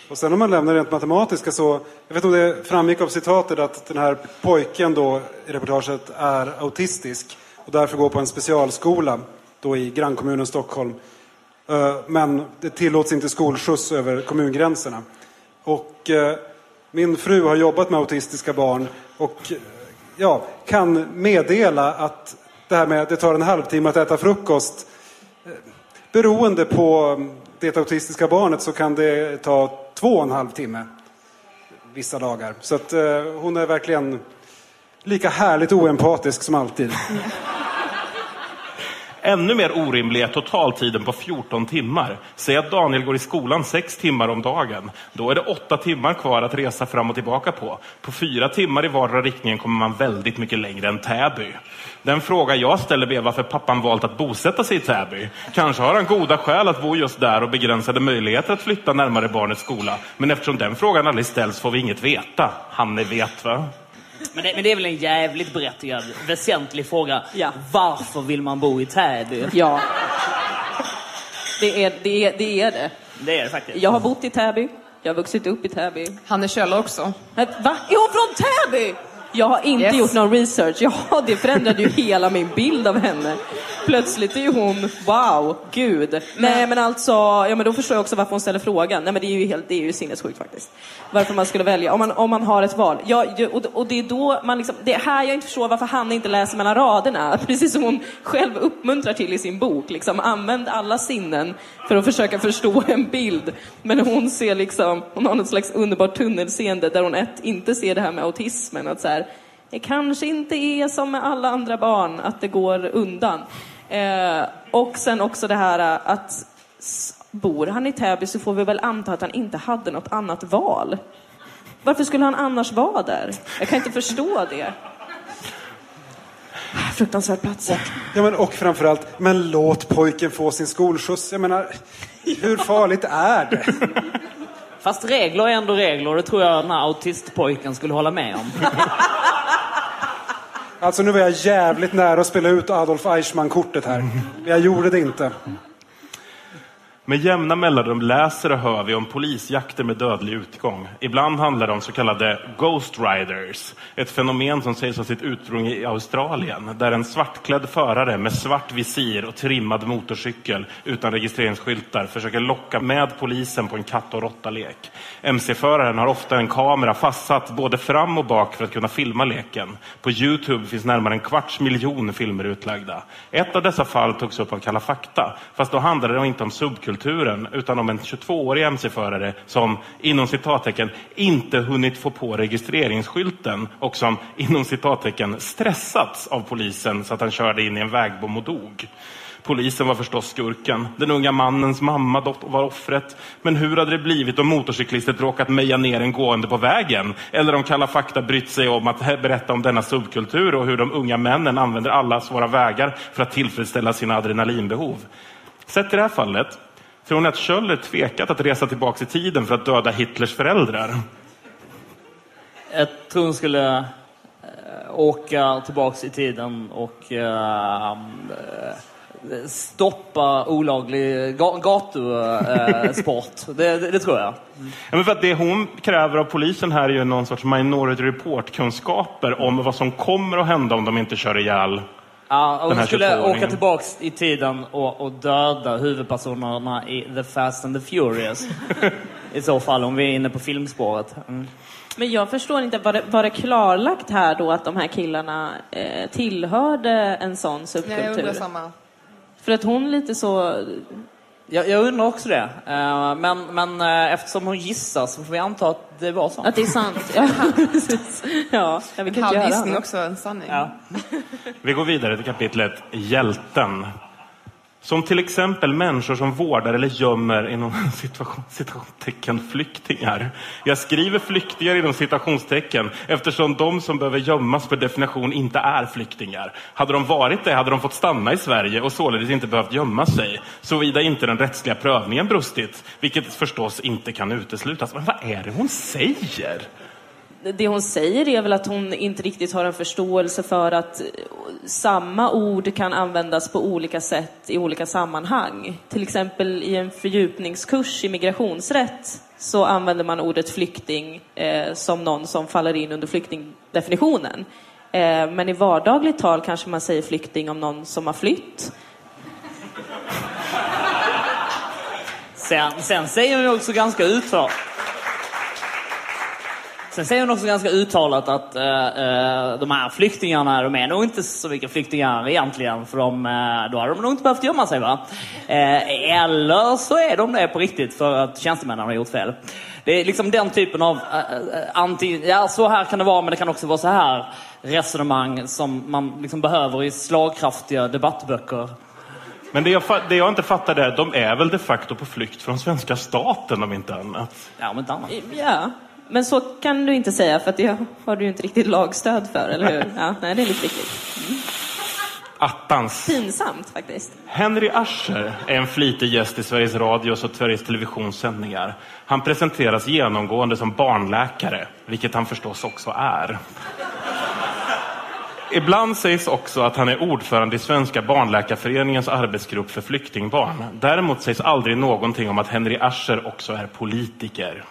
Och sen om man lämnar rent matematiska så, jag vet inte om det framgick av citatet att den här pojken då i reportaget är autistisk och därför går på en specialskola då i grannkommunen Stockholm. Eh, Men det tillåts inte skolskjuts över kommungränserna. Och eh, min fru har jobbat med autistiska barn och ja, kan meddela att det här med att det tar en halvtimme att äta frukost Beroende på det autistiska barnet så kan det ta två och en halv timme vissa dagar. Så att eh, hon är verkligen lika härligt oempatisk som alltid. Ännu mer orimlig är totaltiden på 14 timmar. Säg att Daniel går i skolan 6 timmar om dagen. Då är det 8 timmar kvar att resa fram och tillbaka på. På 4 timmar i vardera riktningen kommer man väldigt mycket längre än Täby. Den fråga jag ställer är varför pappan valt att bosätta sig i Täby. Kanske har han goda skäl att bo just där och begränsade möjligheter att flytta närmare barnets skola. Men eftersom den frågan aldrig ställs får vi inget veta. Hanne vet va? Men det, men det är väl en jävligt berättigad, väsentlig fråga. Ja. Varför vill man bo i Täby? Ja. Det är det. Är, det, är det. Det är det faktiskt. Jag har bott i Täby. Jag har vuxit upp i Täby. Hanne Kjöller också. Va? Är hon från Täby? Jag har inte Yes. gjort någon research. Ja, det förändrade ju hela min bild av henne. Plötsligt är ju hon, wow, gud. Nej men alltså, ja men då förstår jag också varför hon ställer frågan. Nej men det är ju helt, det är ju sinnessjukt faktiskt. Varför man skulle välja, om man, om man har ett val. Ja, och, och det är då man liksom, det är här jag inte förstår varför han inte läser mellan raderna. [laughs] Precis som hon själv uppmuntrar till i sin bok. Liksom, använd alla sinnen för att försöka förstå en bild. Men hon ser liksom, hon har något slags underbart tunnelseende där hon ett, inte ser det här med autismen. Att så här, det kanske inte är som med alla andra barn, att det går undan. Eh, och sen också det här eh, att bor han i Täby så får vi väl anta att han inte hade något annat val. Varför skulle han annars vara där? Jag kan inte förstå det. Fruktansvärd plats. Ja, men, och framförallt, men låt pojken få sin skolskjuts. Jag menar, hur farligt är det? Fast regler är ändå regler och det tror jag den här autistpojken skulle hålla med om. [laughs] Alltså nu var jag jävligt nära att spela ut Adolf Eichmann-kortet här. Men jag gjorde det inte. Med jämna mellanrum läser och hör vi om polisjakter med dödlig utgång. Ibland handlar det om så kallade Ghost Riders, ett fenomen som sägs ha sitt ursprung i Australien, där en svartklädd förare med svart visir och trimmad motorcykel utan registreringsskyltar försöker locka med polisen på en katt och råtta-lek. MC-föraren har ofta en kamera fastsatt både fram och bak för att kunna filma leken. På Youtube finns närmare en kvarts miljon filmer utlagda. Ett av dessa fall togs upp av Kalla fakta, fast då handlade det inte om subkultur kulturen utan om en 22-årig MC-förare som inom citattecken inte hunnit få på registreringsskylten och som inom citattecken stressats av polisen så att han körde in i en vägbom och dog. Polisen var förstås skurken. Den unga mannens mamma var offret. Men hur hade det blivit om motorcyklisten råkat meja ner en gående på vägen? Eller om Kalla fakta brytt sig om att berätta om denna subkultur och hur de unga männen använder alla våra vägar för att tillfredsställa sina adrenalinbehov? Sett i det här fallet tror ni att Schöller tvekat att resa tillbaka i tiden för att döda Hitlers föräldrar? Jag tror hon skulle eh, åka tillbaks i tiden och eh, eh, stoppa olaglig ga gatusport. [laughs] det, det, det tror jag. Ja, men för att det hon kräver av polisen här är ju någon sorts minority report-kunskaper om vad som kommer att hända om de inte kör ihjäl Ja, här hon skulle 22-åringen. åka tillbaks i tiden och, och döda huvudpersonerna i The Fast and the Furious. [laughs] I så fall, om vi är inne på filmspåret. Mm. Men jag förstår inte, var det, var det klarlagt här då att de här killarna eh, tillhörde en sån Nej, jag subkultur? undrar samma. För att hon lite så... Jag, jag undrar också det. Eh, men men eh, eftersom hon gissar så får vi anta att det var så. Att det är sant. [laughs] Ja, precis. Ja, jag vill inte Halv göra gissning annat. också, en sanning. Ja. Vi går vidare till kapitlet Hjälten. Som till exempel människor som vårdar eller gömmer inom [laughs] situation, citationstecken flyktingar. Jag skriver flyktingar inom citationstecken eftersom de som behöver gömmas per definition inte är flyktingar. Hade de varit det hade de fått stanna i Sverige och således inte behövt gömma sig. Såvida inte den rättsliga prövningen brustit, vilket förstås inte kan uteslutas. Men vad är det hon säger? Det hon säger är väl att hon inte riktigt har en förståelse för att samma ord kan användas på olika sätt i olika sammanhang. Till exempel i en fördjupningskurs i migrationsrätt så använder man ordet flykting eh, som någon som faller in under flyktingdefinitionen. Eh, men i vardagligt tal kanske man säger flykting om någon som har flytt. Sen, sen säger hon också ganska uttalat Sen säger hon också ganska uttalat att eh, eh, de här flyktingarna, de är nog inte så mycket flyktingar egentligen, för de, eh, då hade de nog inte behövt gömma sig. va? Eh, eller så är de det på riktigt för att tjänstemännen har gjort fel. Det är liksom den typen av eh, eh, anti, ja så här kan det vara, men det kan också vara så här resonemang som man liksom behöver i slagkraftiga debattböcker. Men det jag, det jag inte fattar är, de är väl de facto på flykt från svenska staten om inte annat. Ja, om inte annat. Ja, men så kan du inte säga för att det har du ju inte riktigt lagstöd för, eller hur? Ja, nej, det är lite riktigt. Attans. Pinsamt faktiskt. Henry Ascher är en flitig gäst i Sveriges Radios och Sveriges Televisions sändningar. Han presenteras genomgående som barnläkare, vilket han förstås också är. Ibland sägs också att han är ordförande i Svenska barnläkarföreningens arbetsgrupp för flyktingbarn. Däremot sägs aldrig någonting om att Henry Ascher också är politiker.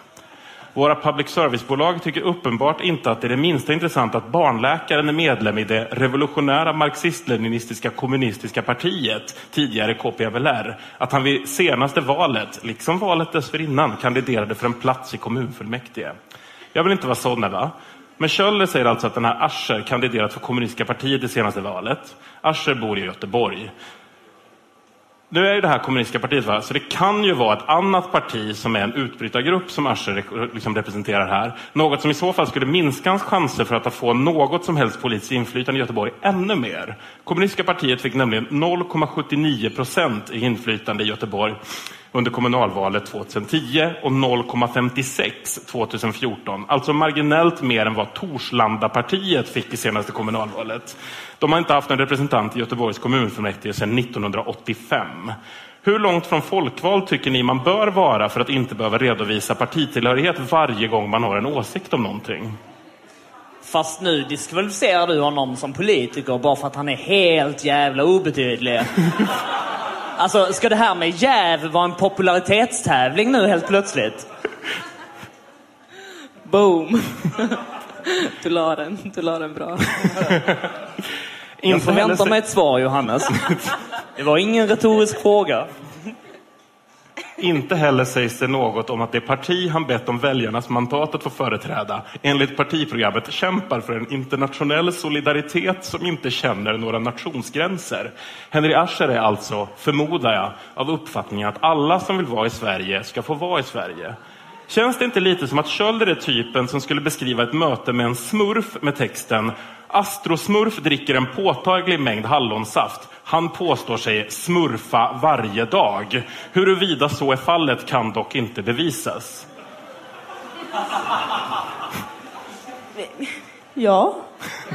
Våra public service-bolag tycker uppenbart inte att det är det minsta intressant att barnläkaren är medlem i det revolutionära marxist-leninistiska kommunistiska partiet, tidigare KPVLR. Att han vid senaste valet, liksom valet dessförinnan, kandiderade för en plats i kommunfullmäktige. Jag vill inte vara sån, va? Men Schöller säger alltså att den här Ascher kandiderat för kommunistiska partiet i senaste valet. Ascher bor i Göteborg. Nu är ju det här kommunistiska partiet, va? så det kan ju vara ett annat parti som är en utbrytargrupp som Ascher liksom representerar här. Något som i så fall skulle minska hans chanser för att få något som helst politiskt inflytande i Göteborg ännu mer. Kommunistiska partiet fick nämligen 0,79 procent i inflytande i Göteborg under kommunalvalet 2010 och 0,56 2014. Alltså marginellt mer än vad Torslandapartiet fick i senaste kommunalvalet. De har inte haft en representant i Göteborgs kommunfullmäktige sedan 1985. Hur långt från folkval tycker ni man bör vara för att inte behöva redovisa partitillhörighet varje gång man har en åsikt om någonting? Fast nu diskvalificerar du honom som politiker bara för att han är helt jävla obetydlig. [laughs] Alltså, ska det här med jäv vara en popularitetstävling nu helt plötsligt? Boom! Du la den, du la den bra. Jag förväntar mig ett svar, Johannes. Det var ingen retorisk fråga. Inte heller sägs det något om att det parti han bett om väljarnas mandat att få företräda enligt partiprogrammet kämpar för en internationell solidaritet som inte känner några nationsgränser. Henry Ascher är alltså, förmodar jag, av uppfattningen att alla som vill vara i Sverige ska få vara i Sverige. Känns det inte lite som att Schölder är typen som skulle beskriva ett möte med en smurf med texten Astrosmurf dricker en påtaglig mängd hallonsaft. Han påstår sig smurfa varje dag. Huruvida så är fallet kan dock inte bevisas. [laughs] Ja.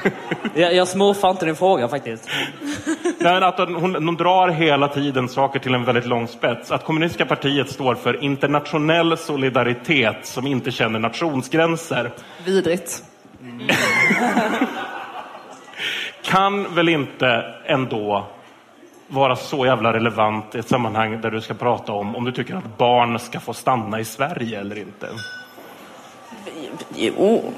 [laughs] Jag, jag smurfar inte din fråga faktiskt. [laughs] Nej, att hon, hon, hon drar hela tiden saker till en väldigt lång spets. Att kommunistiska partiet står för internationell solidaritet som inte känner nationsgränser Vidrigt. kan väl inte ändå vara så jävla relevant i ett sammanhang där du ska prata om om du tycker att barn ska få stanna i Sverige eller inte. Jo.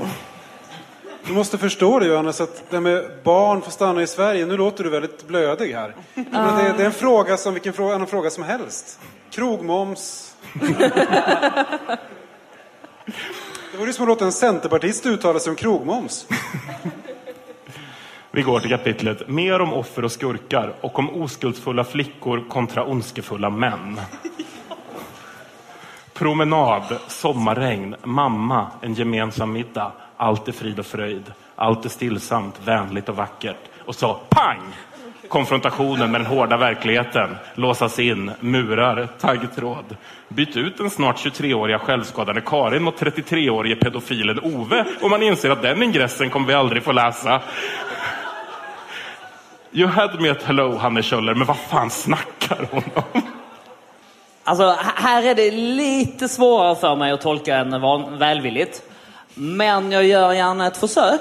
Du måste förstå det Johannes, att det med barn får stanna i Sverige, nu låter du väldigt blödig här. Men det, det är en fråga som vilken fråga, annan fråga som helst. Krogmoms. [laughs] Det vore ju som att låta en centerpartist uttala sig om krogmoms. Vi går till kapitlet Mer om offer och skurkar och om oskuldsfulla flickor kontra ondskefulla män. Promenad, sommarregn, mamma, en gemensam middag. Allt är frid och fröjd. Allt är stillsamt, vänligt och vackert. Och så pang! Konfrontationen med den hårda verkligheten. Låsas in, murar, taggtråd. Byt ut den snart 23-åriga självskadande Karin mot 33-årige pedofilen Ove och man inser att den ingressen kommer vi aldrig få läsa. You had me at hello, Hanne Kjöller, men vad fan snackar hon om? Alltså, här är det lite svårare för mig att tolka än van- välvilligt. Men jag gör gärna ett försök.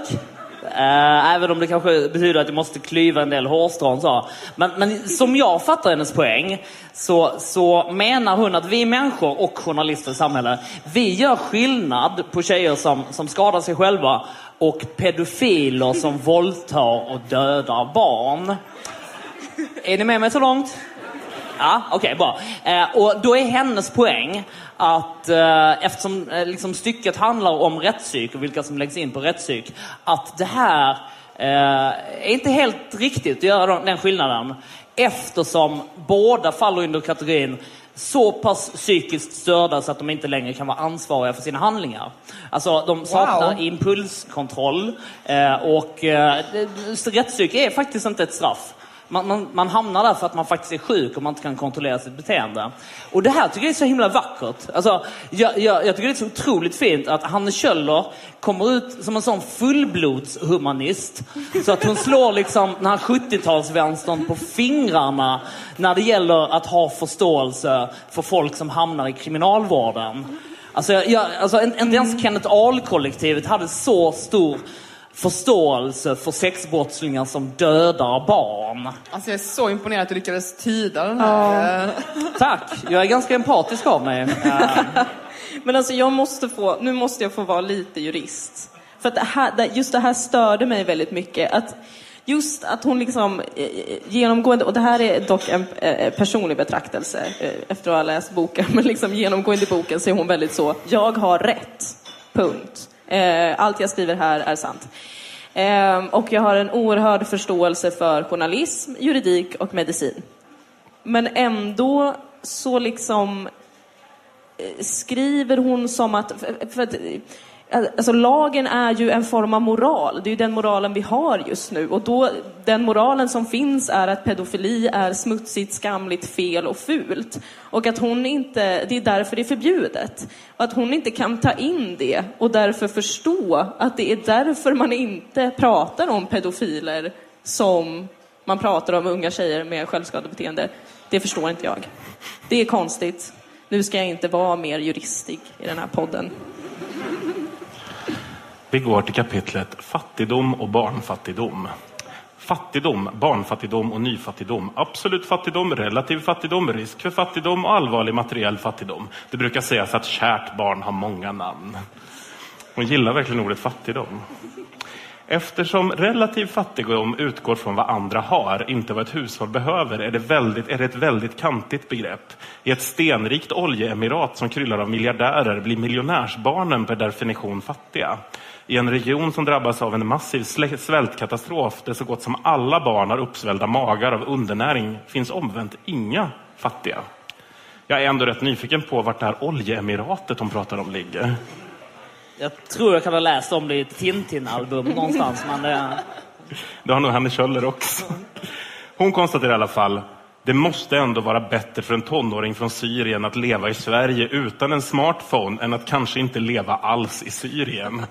Eh, även om det kanske betyder att jag måste klyva en del hårstrån. Så. Men, men som jag fattar hennes poäng så, så menar hon att vi människor och journalister i samhället, vi gör skillnad på tjejer som, som skadar sig själva och pedofiler som våldtar och dödar barn. Är ni med mig så långt? Ja, okej, bra. Eh, och då är hennes poäng att eh, eftersom eh, liksom stycket handlar om rättspsyk och vilka som läggs in på rättspsyk, att det här eh, är inte helt riktigt att göra den skillnaden eftersom båda faller under kategorin så pass psykiskt störda så att de inte längre kan vara ansvariga för sina handlingar. Alltså de saknar impulskontroll eh, och eh, det- rättspsyk är faktiskt inte ett straff. Man, man, man hamnar där för att man faktiskt är sjuk och man inte kan kontrollera sitt beteende. Och det här tycker jag är så himla vackert. Alltså, jag, jag, jag tycker det är så otroligt fint att Hanne Kjöller kommer ut som en sån fullblodshumanist. Så att hon slår liksom den här 70-talsvänstern på fingrarna när det gäller att ha förståelse för folk som hamnar i kriminalvården. Alltså, jag, alltså inte inte ens Kenneth Ahl-kollektivet hade så stor förståelse för sexbrottslingar som dödar barn. Alltså jag är så imponerad att du lyckades tyda den här. eh, Tack, jag är ganska empatisk av mig. Eh, [laughs] Men alltså jag måste få, nu måste jag få vara lite jurist. För att det här, just det här störde mig väldigt mycket. Att just att hon liksom eh, genomgående, och det här är dock en eh, personlig betraktelse eh, efter att ha läst boken, [laughs] men liksom genomgående i boken så är hon väldigt så, jag har rätt. Punkt. Eh, allt jag skriver här är sant. Ehm, och jag har en oerhörd förståelse för journalism, juridik och medicin. Men ändå så liksom eh, skriver hon som att, för att Alltså, alltså lagen är ju en form av moral, det är ju den moralen vi har just nu. Och då, den moralen som finns är att pedofili är smutsigt, skamligt, fel och fult. Och att hon inte, det är därför det är förbjudet. Och att hon inte kan ta in det och därför förstå att det är därför man inte pratar om pedofiler som man pratar om unga tjejer med självskadebeteende. Det förstår inte jag. Det är konstigt. Nu ska jag inte vara mer juristig i den här podden. Vi går till kapitlet Fattigdom och barnfattigdom. Fattigdom, barnfattigdom och nyfattigdom. Absolut fattigdom, relativ fattigdom, risk för fattigdom och allvarlig materiell fattigdom. Det brukar sägas att kärt barn har många namn. Hon gillar verkligen ordet fattigdom. Eftersom relativ fattigdom utgår från vad andra har, inte vad ett hushåll behöver, är det, väldigt, är det ett väldigt kantigt begrepp. I ett stenrikt oljeemirat som kryllar av miljardärer blir miljonärsbarnen per definition fattiga. I en region som drabbas av en massiv svältkatastrof där så gott som alla barn har uppsvällda magar av undernäring finns omvänt inga fattiga. Jag är ändå rätt nyfiken på vart det här oljeemiratet hon pratar om ligger. Jag tror jag kan ha läst om det i ett Tintin-album någonstans. Men det... Det har nog Hanne Kjöller också. Hon konstaterar i alla fall det måste ändå vara bättre för en tonåring från Syrien att leva i Sverige utan en smartphone än att kanske inte leva alls i Syrien.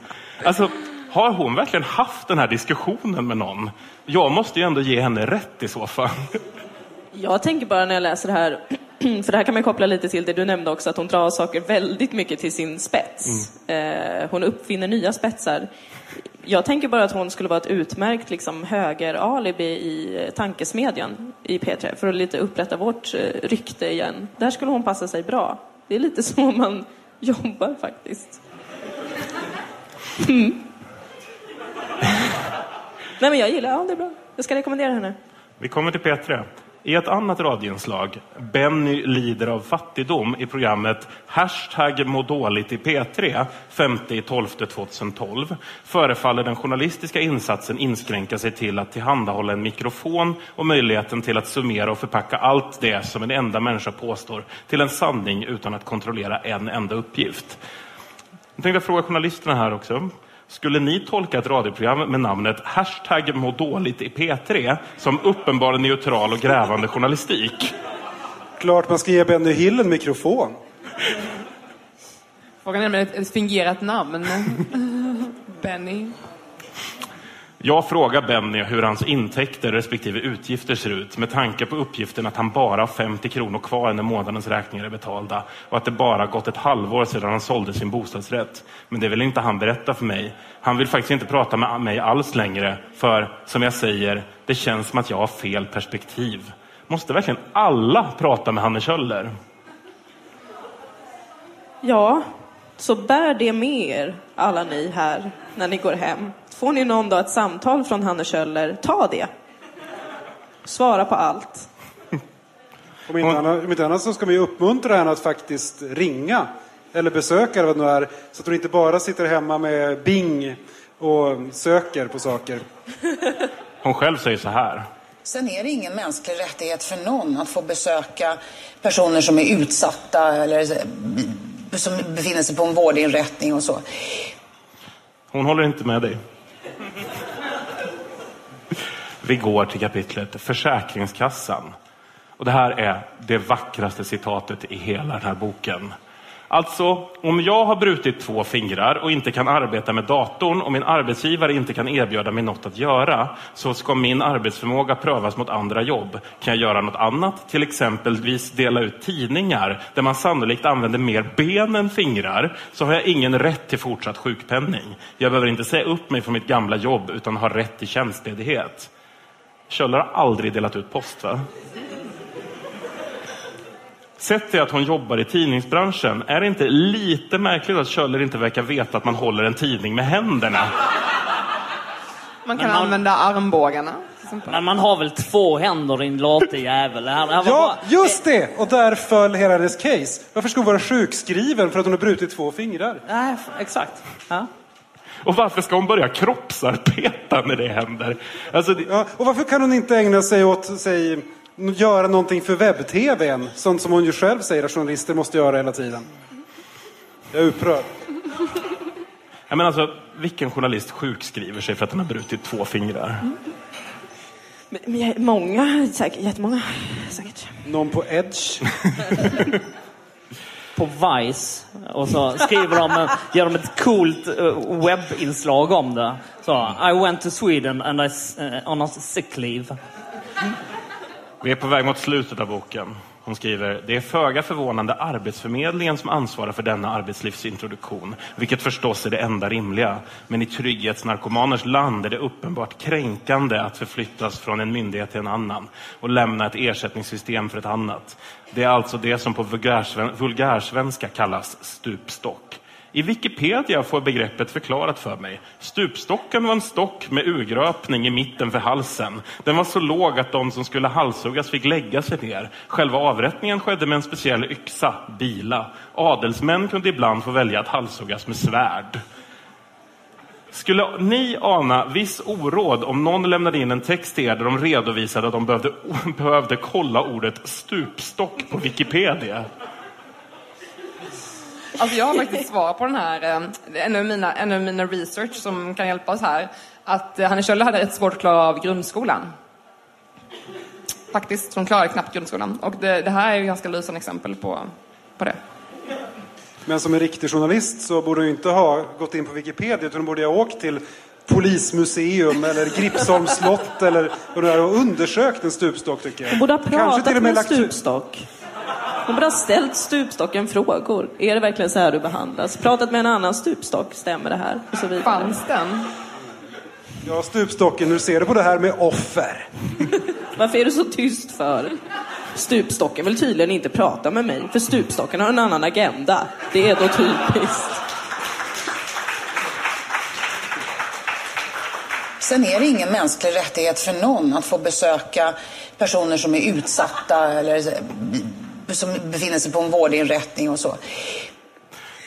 Alltså, har hon verkligen haft den här diskussionen med någon? Jag måste ju ändå ge henne rätt i så fall. Jag tänker bara när jag läser det här, [clears throat] för det här kan man koppla lite till det du nämnde också, att hon drar saker väldigt mycket till sin spets. Eh, hon uppfinner nya spetsar. Jag tänker bara att hon skulle vara ett utmärkt liksom, höger-alibi i tankesmedjan i P3 för att lite upprätta vårt eh, rykte igen. Där skulle hon passa sig bra. Det är lite [laughs] så man jobbar faktiskt. Mm. Nej men jag gillar, ja det är bra. Jag ska rekommendera henne. Vi kommer till P3. I ett annat radioinslag, Benny lider av fattigdom, i programmet Hashtag må dåligt i P3, 5.12.2012, förefaller den journalistiska insatsen inskränka sig till att tillhandahålla en mikrofon och möjligheten till att summera och förpacka allt det som en enda människa påstår till en sanning utan att kontrollera en enda uppgift. Jag tänkte fråga journalisterna här också. Skulle ni tolka ett radioprogram med namnet Hashtag må dåligt i P3 som uppenbar neutral och grävande journalistik? Klart man ska ge Benny Hill en mikrofon. Frågan är med ett, ett fingerat namn. [laughs] Benny. Jag frågar Benny hur hans intäkter respektive utgifter ser ut med tanke på uppgiften att han bara har 50 kronor kvar när månadens räkningar är betalda och att det bara gått ett halvår sedan han sålde sin bostadsrätt. Men det vill inte han berätta för mig. Han vill faktiskt inte prata med mig alls längre för, som jag säger, det känns som att jag har fel perspektiv. Måste verkligen alla prata med Hanne Kjöller? Ja, så bär det med er, alla ni här, när ni går hem. Får ni någon dag ett samtal från Hanne Kjöller, ta det. Svara på allt. [laughs] Om inte, annat, om inte annat så ska man ju uppmuntra henne att faktiskt ringa eller besöka eller vad det nu är. Så att hon inte bara sitter hemma med Bing och söker på saker. [laughs] Hon själv säger så här. Sen är det ingen mänsklig rättighet för någon att få besöka personer som är utsatta eller som befinner sig på en vårdinrättning och så. Hon håller inte med dig. Vi går till kapitlet Försäkringskassan. Och det här är det vackraste citatet i hela den här boken. Alltså, om jag har brutit två fingrar och inte kan arbeta med datorn och min arbetsgivare inte kan erbjuda mig något att göra så ska min arbetsförmåga prövas mot andra jobb. Kan jag göra något annat? Till exempelvis dela ut tidningar där man sannolikt använder mer ben än fingrar så har jag ingen rätt till fortsatt sjukpenning. Jag behöver inte säga upp mig från mitt gamla jobb utan har rätt till tjänstledighet. Kjöller har aldrig delat ut post va? Sett till att hon jobbar i tidningsbranschen, är det inte lite märkligt att Kjöller inte verkar veta att man håller en tidning med händerna? Man kan man- använda armbågarna. Men man har väl två händer din late jävel. Det här- det här var Ja, bara- just det! Och där föll hela hennes case. Varför ska hon vara sjukskriven för att hon har brutit två fingrar? Nej, exakt. Ja. Och varför ska hon börja kroppsarbeta när det händer? Alltså, det, Ja, och varför kan hon inte ägna sig åt, säg, göra någonting för webb-tvn? Sånt som hon ju själv säger att journalister måste göra hela tiden. Jag är upprörd. jag menar alltså, vilken journalist sjukskriver sig för att den har brutit två fingrar? Men, men jag- många, säkert, jättemånga, säkert. Någon på Edge. [laughs] På Vice. Och så skriver de, eh, gör de ett coolt eh, webbinslag om det. Så, I went to Sweden and I, eh, on a sick leave. Vi är på väg mot slutet av boken. Hon skriver, det är föga förvånande Arbetsförmedlingen som ansvarar för denna arbetslivsintroduktion, vilket förstås är det enda rimliga. Men i trygghetsnarkomaners land är det uppenbart kränkande att förflyttas från en myndighet till en annan och lämna ett ersättningssystem för ett annat. Det är alltså det som på vulgärsven- vulgärsvenska kallas stupstock. I Wikipedia får begreppet förklarat för mig. Stupstocken var en stock med urgröpning i mitten för halsen. Den var så låg att de som skulle halshuggas fick lägga sig ner. Själva avrättningen skedde med en speciell yxa, bila. Adelsmän kunde ibland få välja att halshuggas med svärd. Skulle ni ana viss oråd om någon lämnade in en text till er där de redovisade att de behövde, [laughs] behövde kolla ordet stupstock på Wikipedia? Alltså jag har faktiskt svar på den här, eh, en av mina, en av mina research som kan hjälpa oss här. Att eh, Hanne Kjöller hade rätt svårt att klara av grundskolan. Faktiskt, hon klarade knappt grundskolan. Och det, det här är ju ganska lysande exempel på, på det. Men som en riktig journalist så borde du inte ha gått in på Wikipedia utan du borde ha åkt till Polismuseum eller Gripsholms slott eller och undersökt en stupstock tycker jag. Hon borde ha Kanske pratat till och med en stupstock. Hon ha ställt stupstocken frågor. Är det verkligen så här du behandlas? Pratat med en annan stupstock, stämmer det här? Och så vidare. Fanns den? Ja, stupstocken, hur ser du på det här med offer? [laughs] Varför är du så tyst för? Stupstocken vill tydligen inte prata med mig, för stupstocken har en annan agenda. Det är då typiskt. Sen är det ingen mänsklig rättighet för någon att få besöka personer som är utsatta eller som befinner sig på en vårdinrättning och så.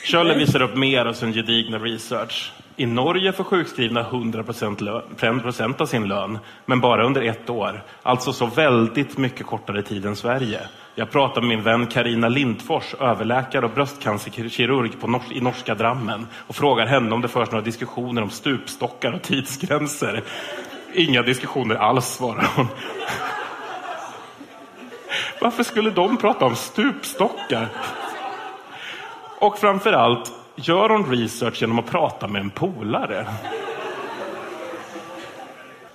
Schöller visar upp mer av sin gedigna research. I Norge får sjukskrivna 100% lön, procent av sin lön, men bara under ett år. Alltså så väldigt mycket kortare tid än Sverige. Jag pratade med min vän Karina Lindfors, överläkare och bröstcancerkirurg på nors- i norska Drammen och frågar henne om det förs några diskussioner om stupstockar och tidsgränser. Inga diskussioner alls, svarar hon. Varför skulle de prata om stupstockar? Och framför allt, gör hon research genom att prata med en polare?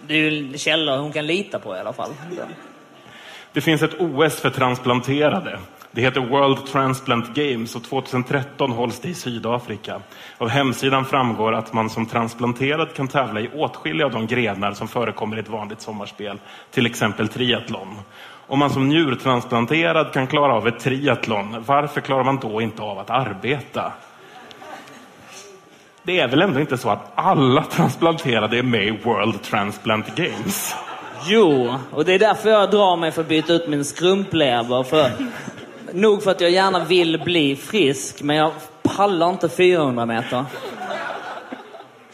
Det är ju källor hon kan lita på i alla fall. Det finns ett OS för transplanterade. Det heter World Transplant Games och 2013 hålls det i Sydafrika. Av hemsidan framgår att man som transplanterad kan tävla i åtskilliga av de grenar som förekommer i ett vanligt sommarspel, till exempel triathlon. Om man som njurtransplanterad kan klara av ett triathlon, varför klarar man då inte av att arbeta? Det är väl ändå inte så att alla transplanterade är med i World Transplant Games? Jo, och det är därför jag drar mig för att byta ut min skrumplever. För, nog för att jag gärna vill bli frisk, men jag pallar inte 400 meter.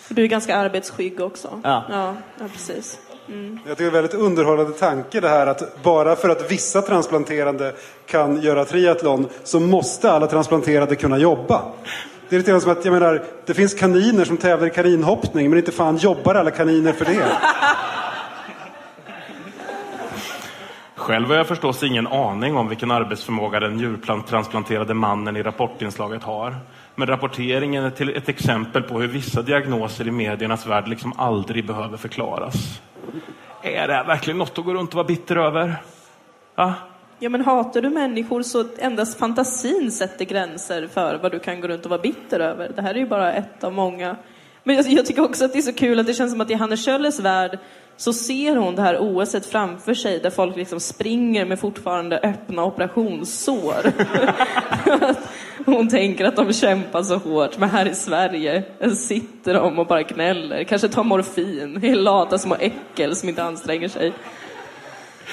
Du är ganska arbetsskygg också. Ja. Ja, ja precis. Jag tycker det är en väldigt underhållande tanke det här att bara för att vissa transplanterade kan göra triathlon så måste alla transplanterade kunna jobba. Det är lite grann som att, jag menar, det finns kaniner som tävlar i kaninhoppning men inte fan jobbar alla kaniner för det. Själv har jag förstås ingen aning om vilken arbetsförmåga den njurtransplanterade mannen i rapportinslaget har. Men rapporteringen är till ett exempel på hur vissa diagnoser i mediernas värld liksom aldrig behöver förklaras. Är det här verkligen något att gå runt och vara bitter över? Va? Ja, men hatar du människor så endast fantasin sätter gränser för vad du kan gå runt och vara bitter över. Det här är ju bara ett av många. Men jag, jag tycker också att det är så kul att det känns som att i Hanne Kjöllers värld så ser hon det här OSet framför sig där folk liksom springer med fortfarande öppna operationssår. [laughs] Hon tänker att de kämpar så hårt, men här i Sverige sitter de och bara gnäller. Kanske tar morfin, är lata små äckel som inte anstränger sig.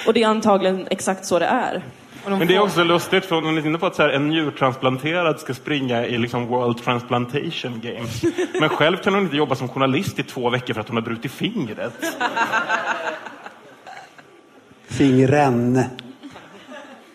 Och det är antagligen exakt så det är. Men det är också lustigt, för hon är inne på att så här, en njurtransplanterad ska springa i liksom World Transplantation Games. [laughs] Men själv kan hon inte jobba som journalist i två veckor för att hon har brutit fingret. Fingren.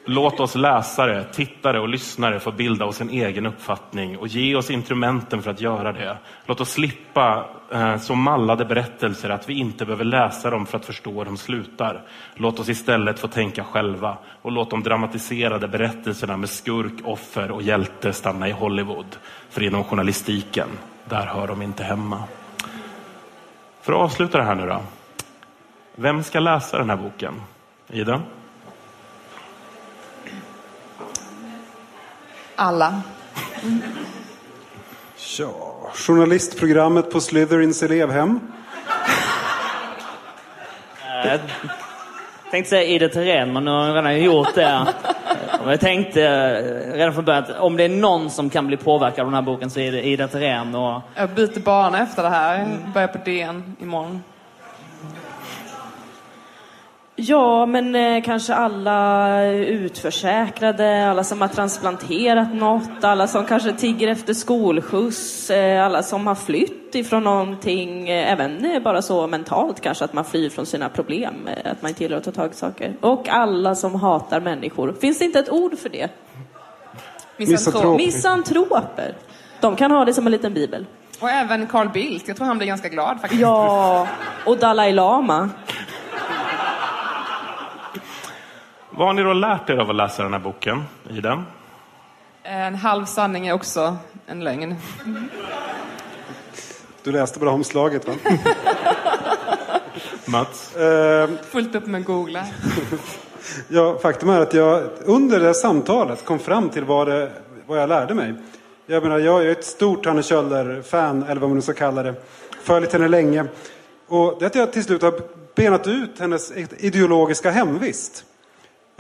Låt oss läsare, tittare och lyssnare få bilda oss en egen uppfattning och ge oss instrumenten för att göra det. Låt oss slippa eh, så mallade berättelser att vi inte behöver läsa dem för att förstå hur de slutar. Låt oss istället få tänka själva och låt de dramatiserade berättelserna med skurk, offer och hjälte stanna i Hollywood. För inom journalistiken, där hör de inte hemma. För att avsluta det här nu då. Vem ska läsa den här boken? Ida? Alla. Ja, journalistprogrammet på Slytherins elevhem. Jag tänkte säga Ida Terén, men nu har jag redan gjort det. Jag tänkte eh, redan från början att om det är någon som kan bli påverkad av den här boken så är det Ida Terén. Och Jag byter bana efter det här. Börjar på DN imorgon. Ja, men eh, kanske alla utförsäkrade, alla som har transplanterat något, alla som kanske tigger efter skolskjuts, eh, alla som har flytt ifrån någonting, eh, även eh, bara så mentalt kanske att man flyr från sina problem, eh, att man inte gillar att ta tag i saker. Och alla som hatar människor. Finns det inte ett ord för det? Misantrop. Misantroper. De kan ha det som en liten bibel. Och även Carl Bildt. Jag tror han blir ganska glad faktiskt. Ja, och Dalai Lama. Vad har ni då lärt er av att läsa den här boken, i den? En halv sanning är också en lögn. Du läste bara omslaget va? [laughs] Mats? Eh, Fullt upp med googla. [laughs] Ja, faktum är att jag under det här samtalet kom fram till vad, det, vad jag lärde mig. Jag menar, jag är ett stort Hanne Kjöller-fan, eller vad man nu ska kalla det. Följt henne länge. Och det är att jag till slut har benat ut hennes ideologiska hemvist.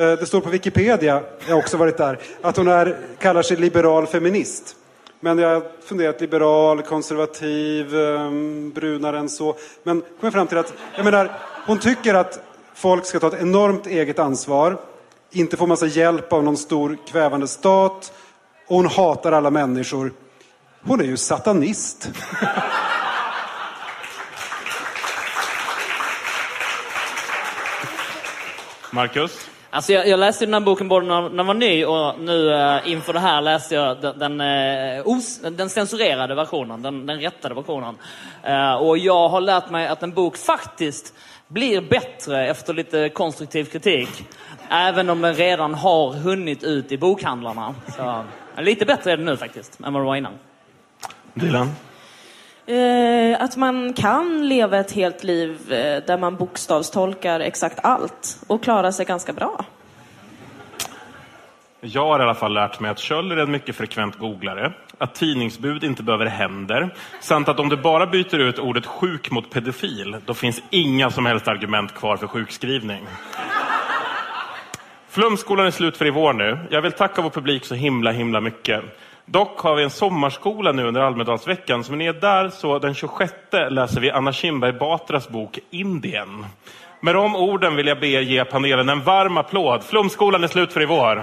Eh, det står på Wikipedia, jag har också varit där, att hon är, kallar sig liberal feminist. Men jag har funderat liberal, konservativ, ehm, brunare än så. Men kom fram till att, jag menar, hon tycker att folk ska ta ett enormt eget ansvar, inte få massa hjälp av någon stor kvävande stat. Och hon hatar alla människor. Hon är ju satanist. Marcus? Alltså jag, jag läste den här boken både när, när den var ny och nu eh, inför det här läste jag den, den, eh, os, den censurerade versionen, den, den rättade versionen. Eh, och jag har lärt mig att en bok faktiskt blir bättre efter lite konstruktiv kritik. Även om den redan har hunnit ut i bokhandlarna. Så, eh, lite bättre är det nu faktiskt, än vad det var innan. Dylan? Eh, att man kan leva ett helt liv eh, där man bokstavstolkar exakt allt och klara sig ganska bra. Jag har i alla fall lärt mig att Kjöller är en mycket frekvent googlare, att tidningsbud inte behöver händer, samt att om du bara byter ut ordet sjuk mot pedofil, då finns inga som helst argument kvar för sjukskrivning. Flumskolan är slut för i vår nu. Jag vill tacka vår publik så himla, himla mycket. Dock har vi en sommarskola nu under Almedalsveckan, så om ni är där så den 26 läser vi Anna Kinberg Batras bok Indien. Med de orden vill jag be er ge panelen en varm applåd. Flumskolan är slut för i vår.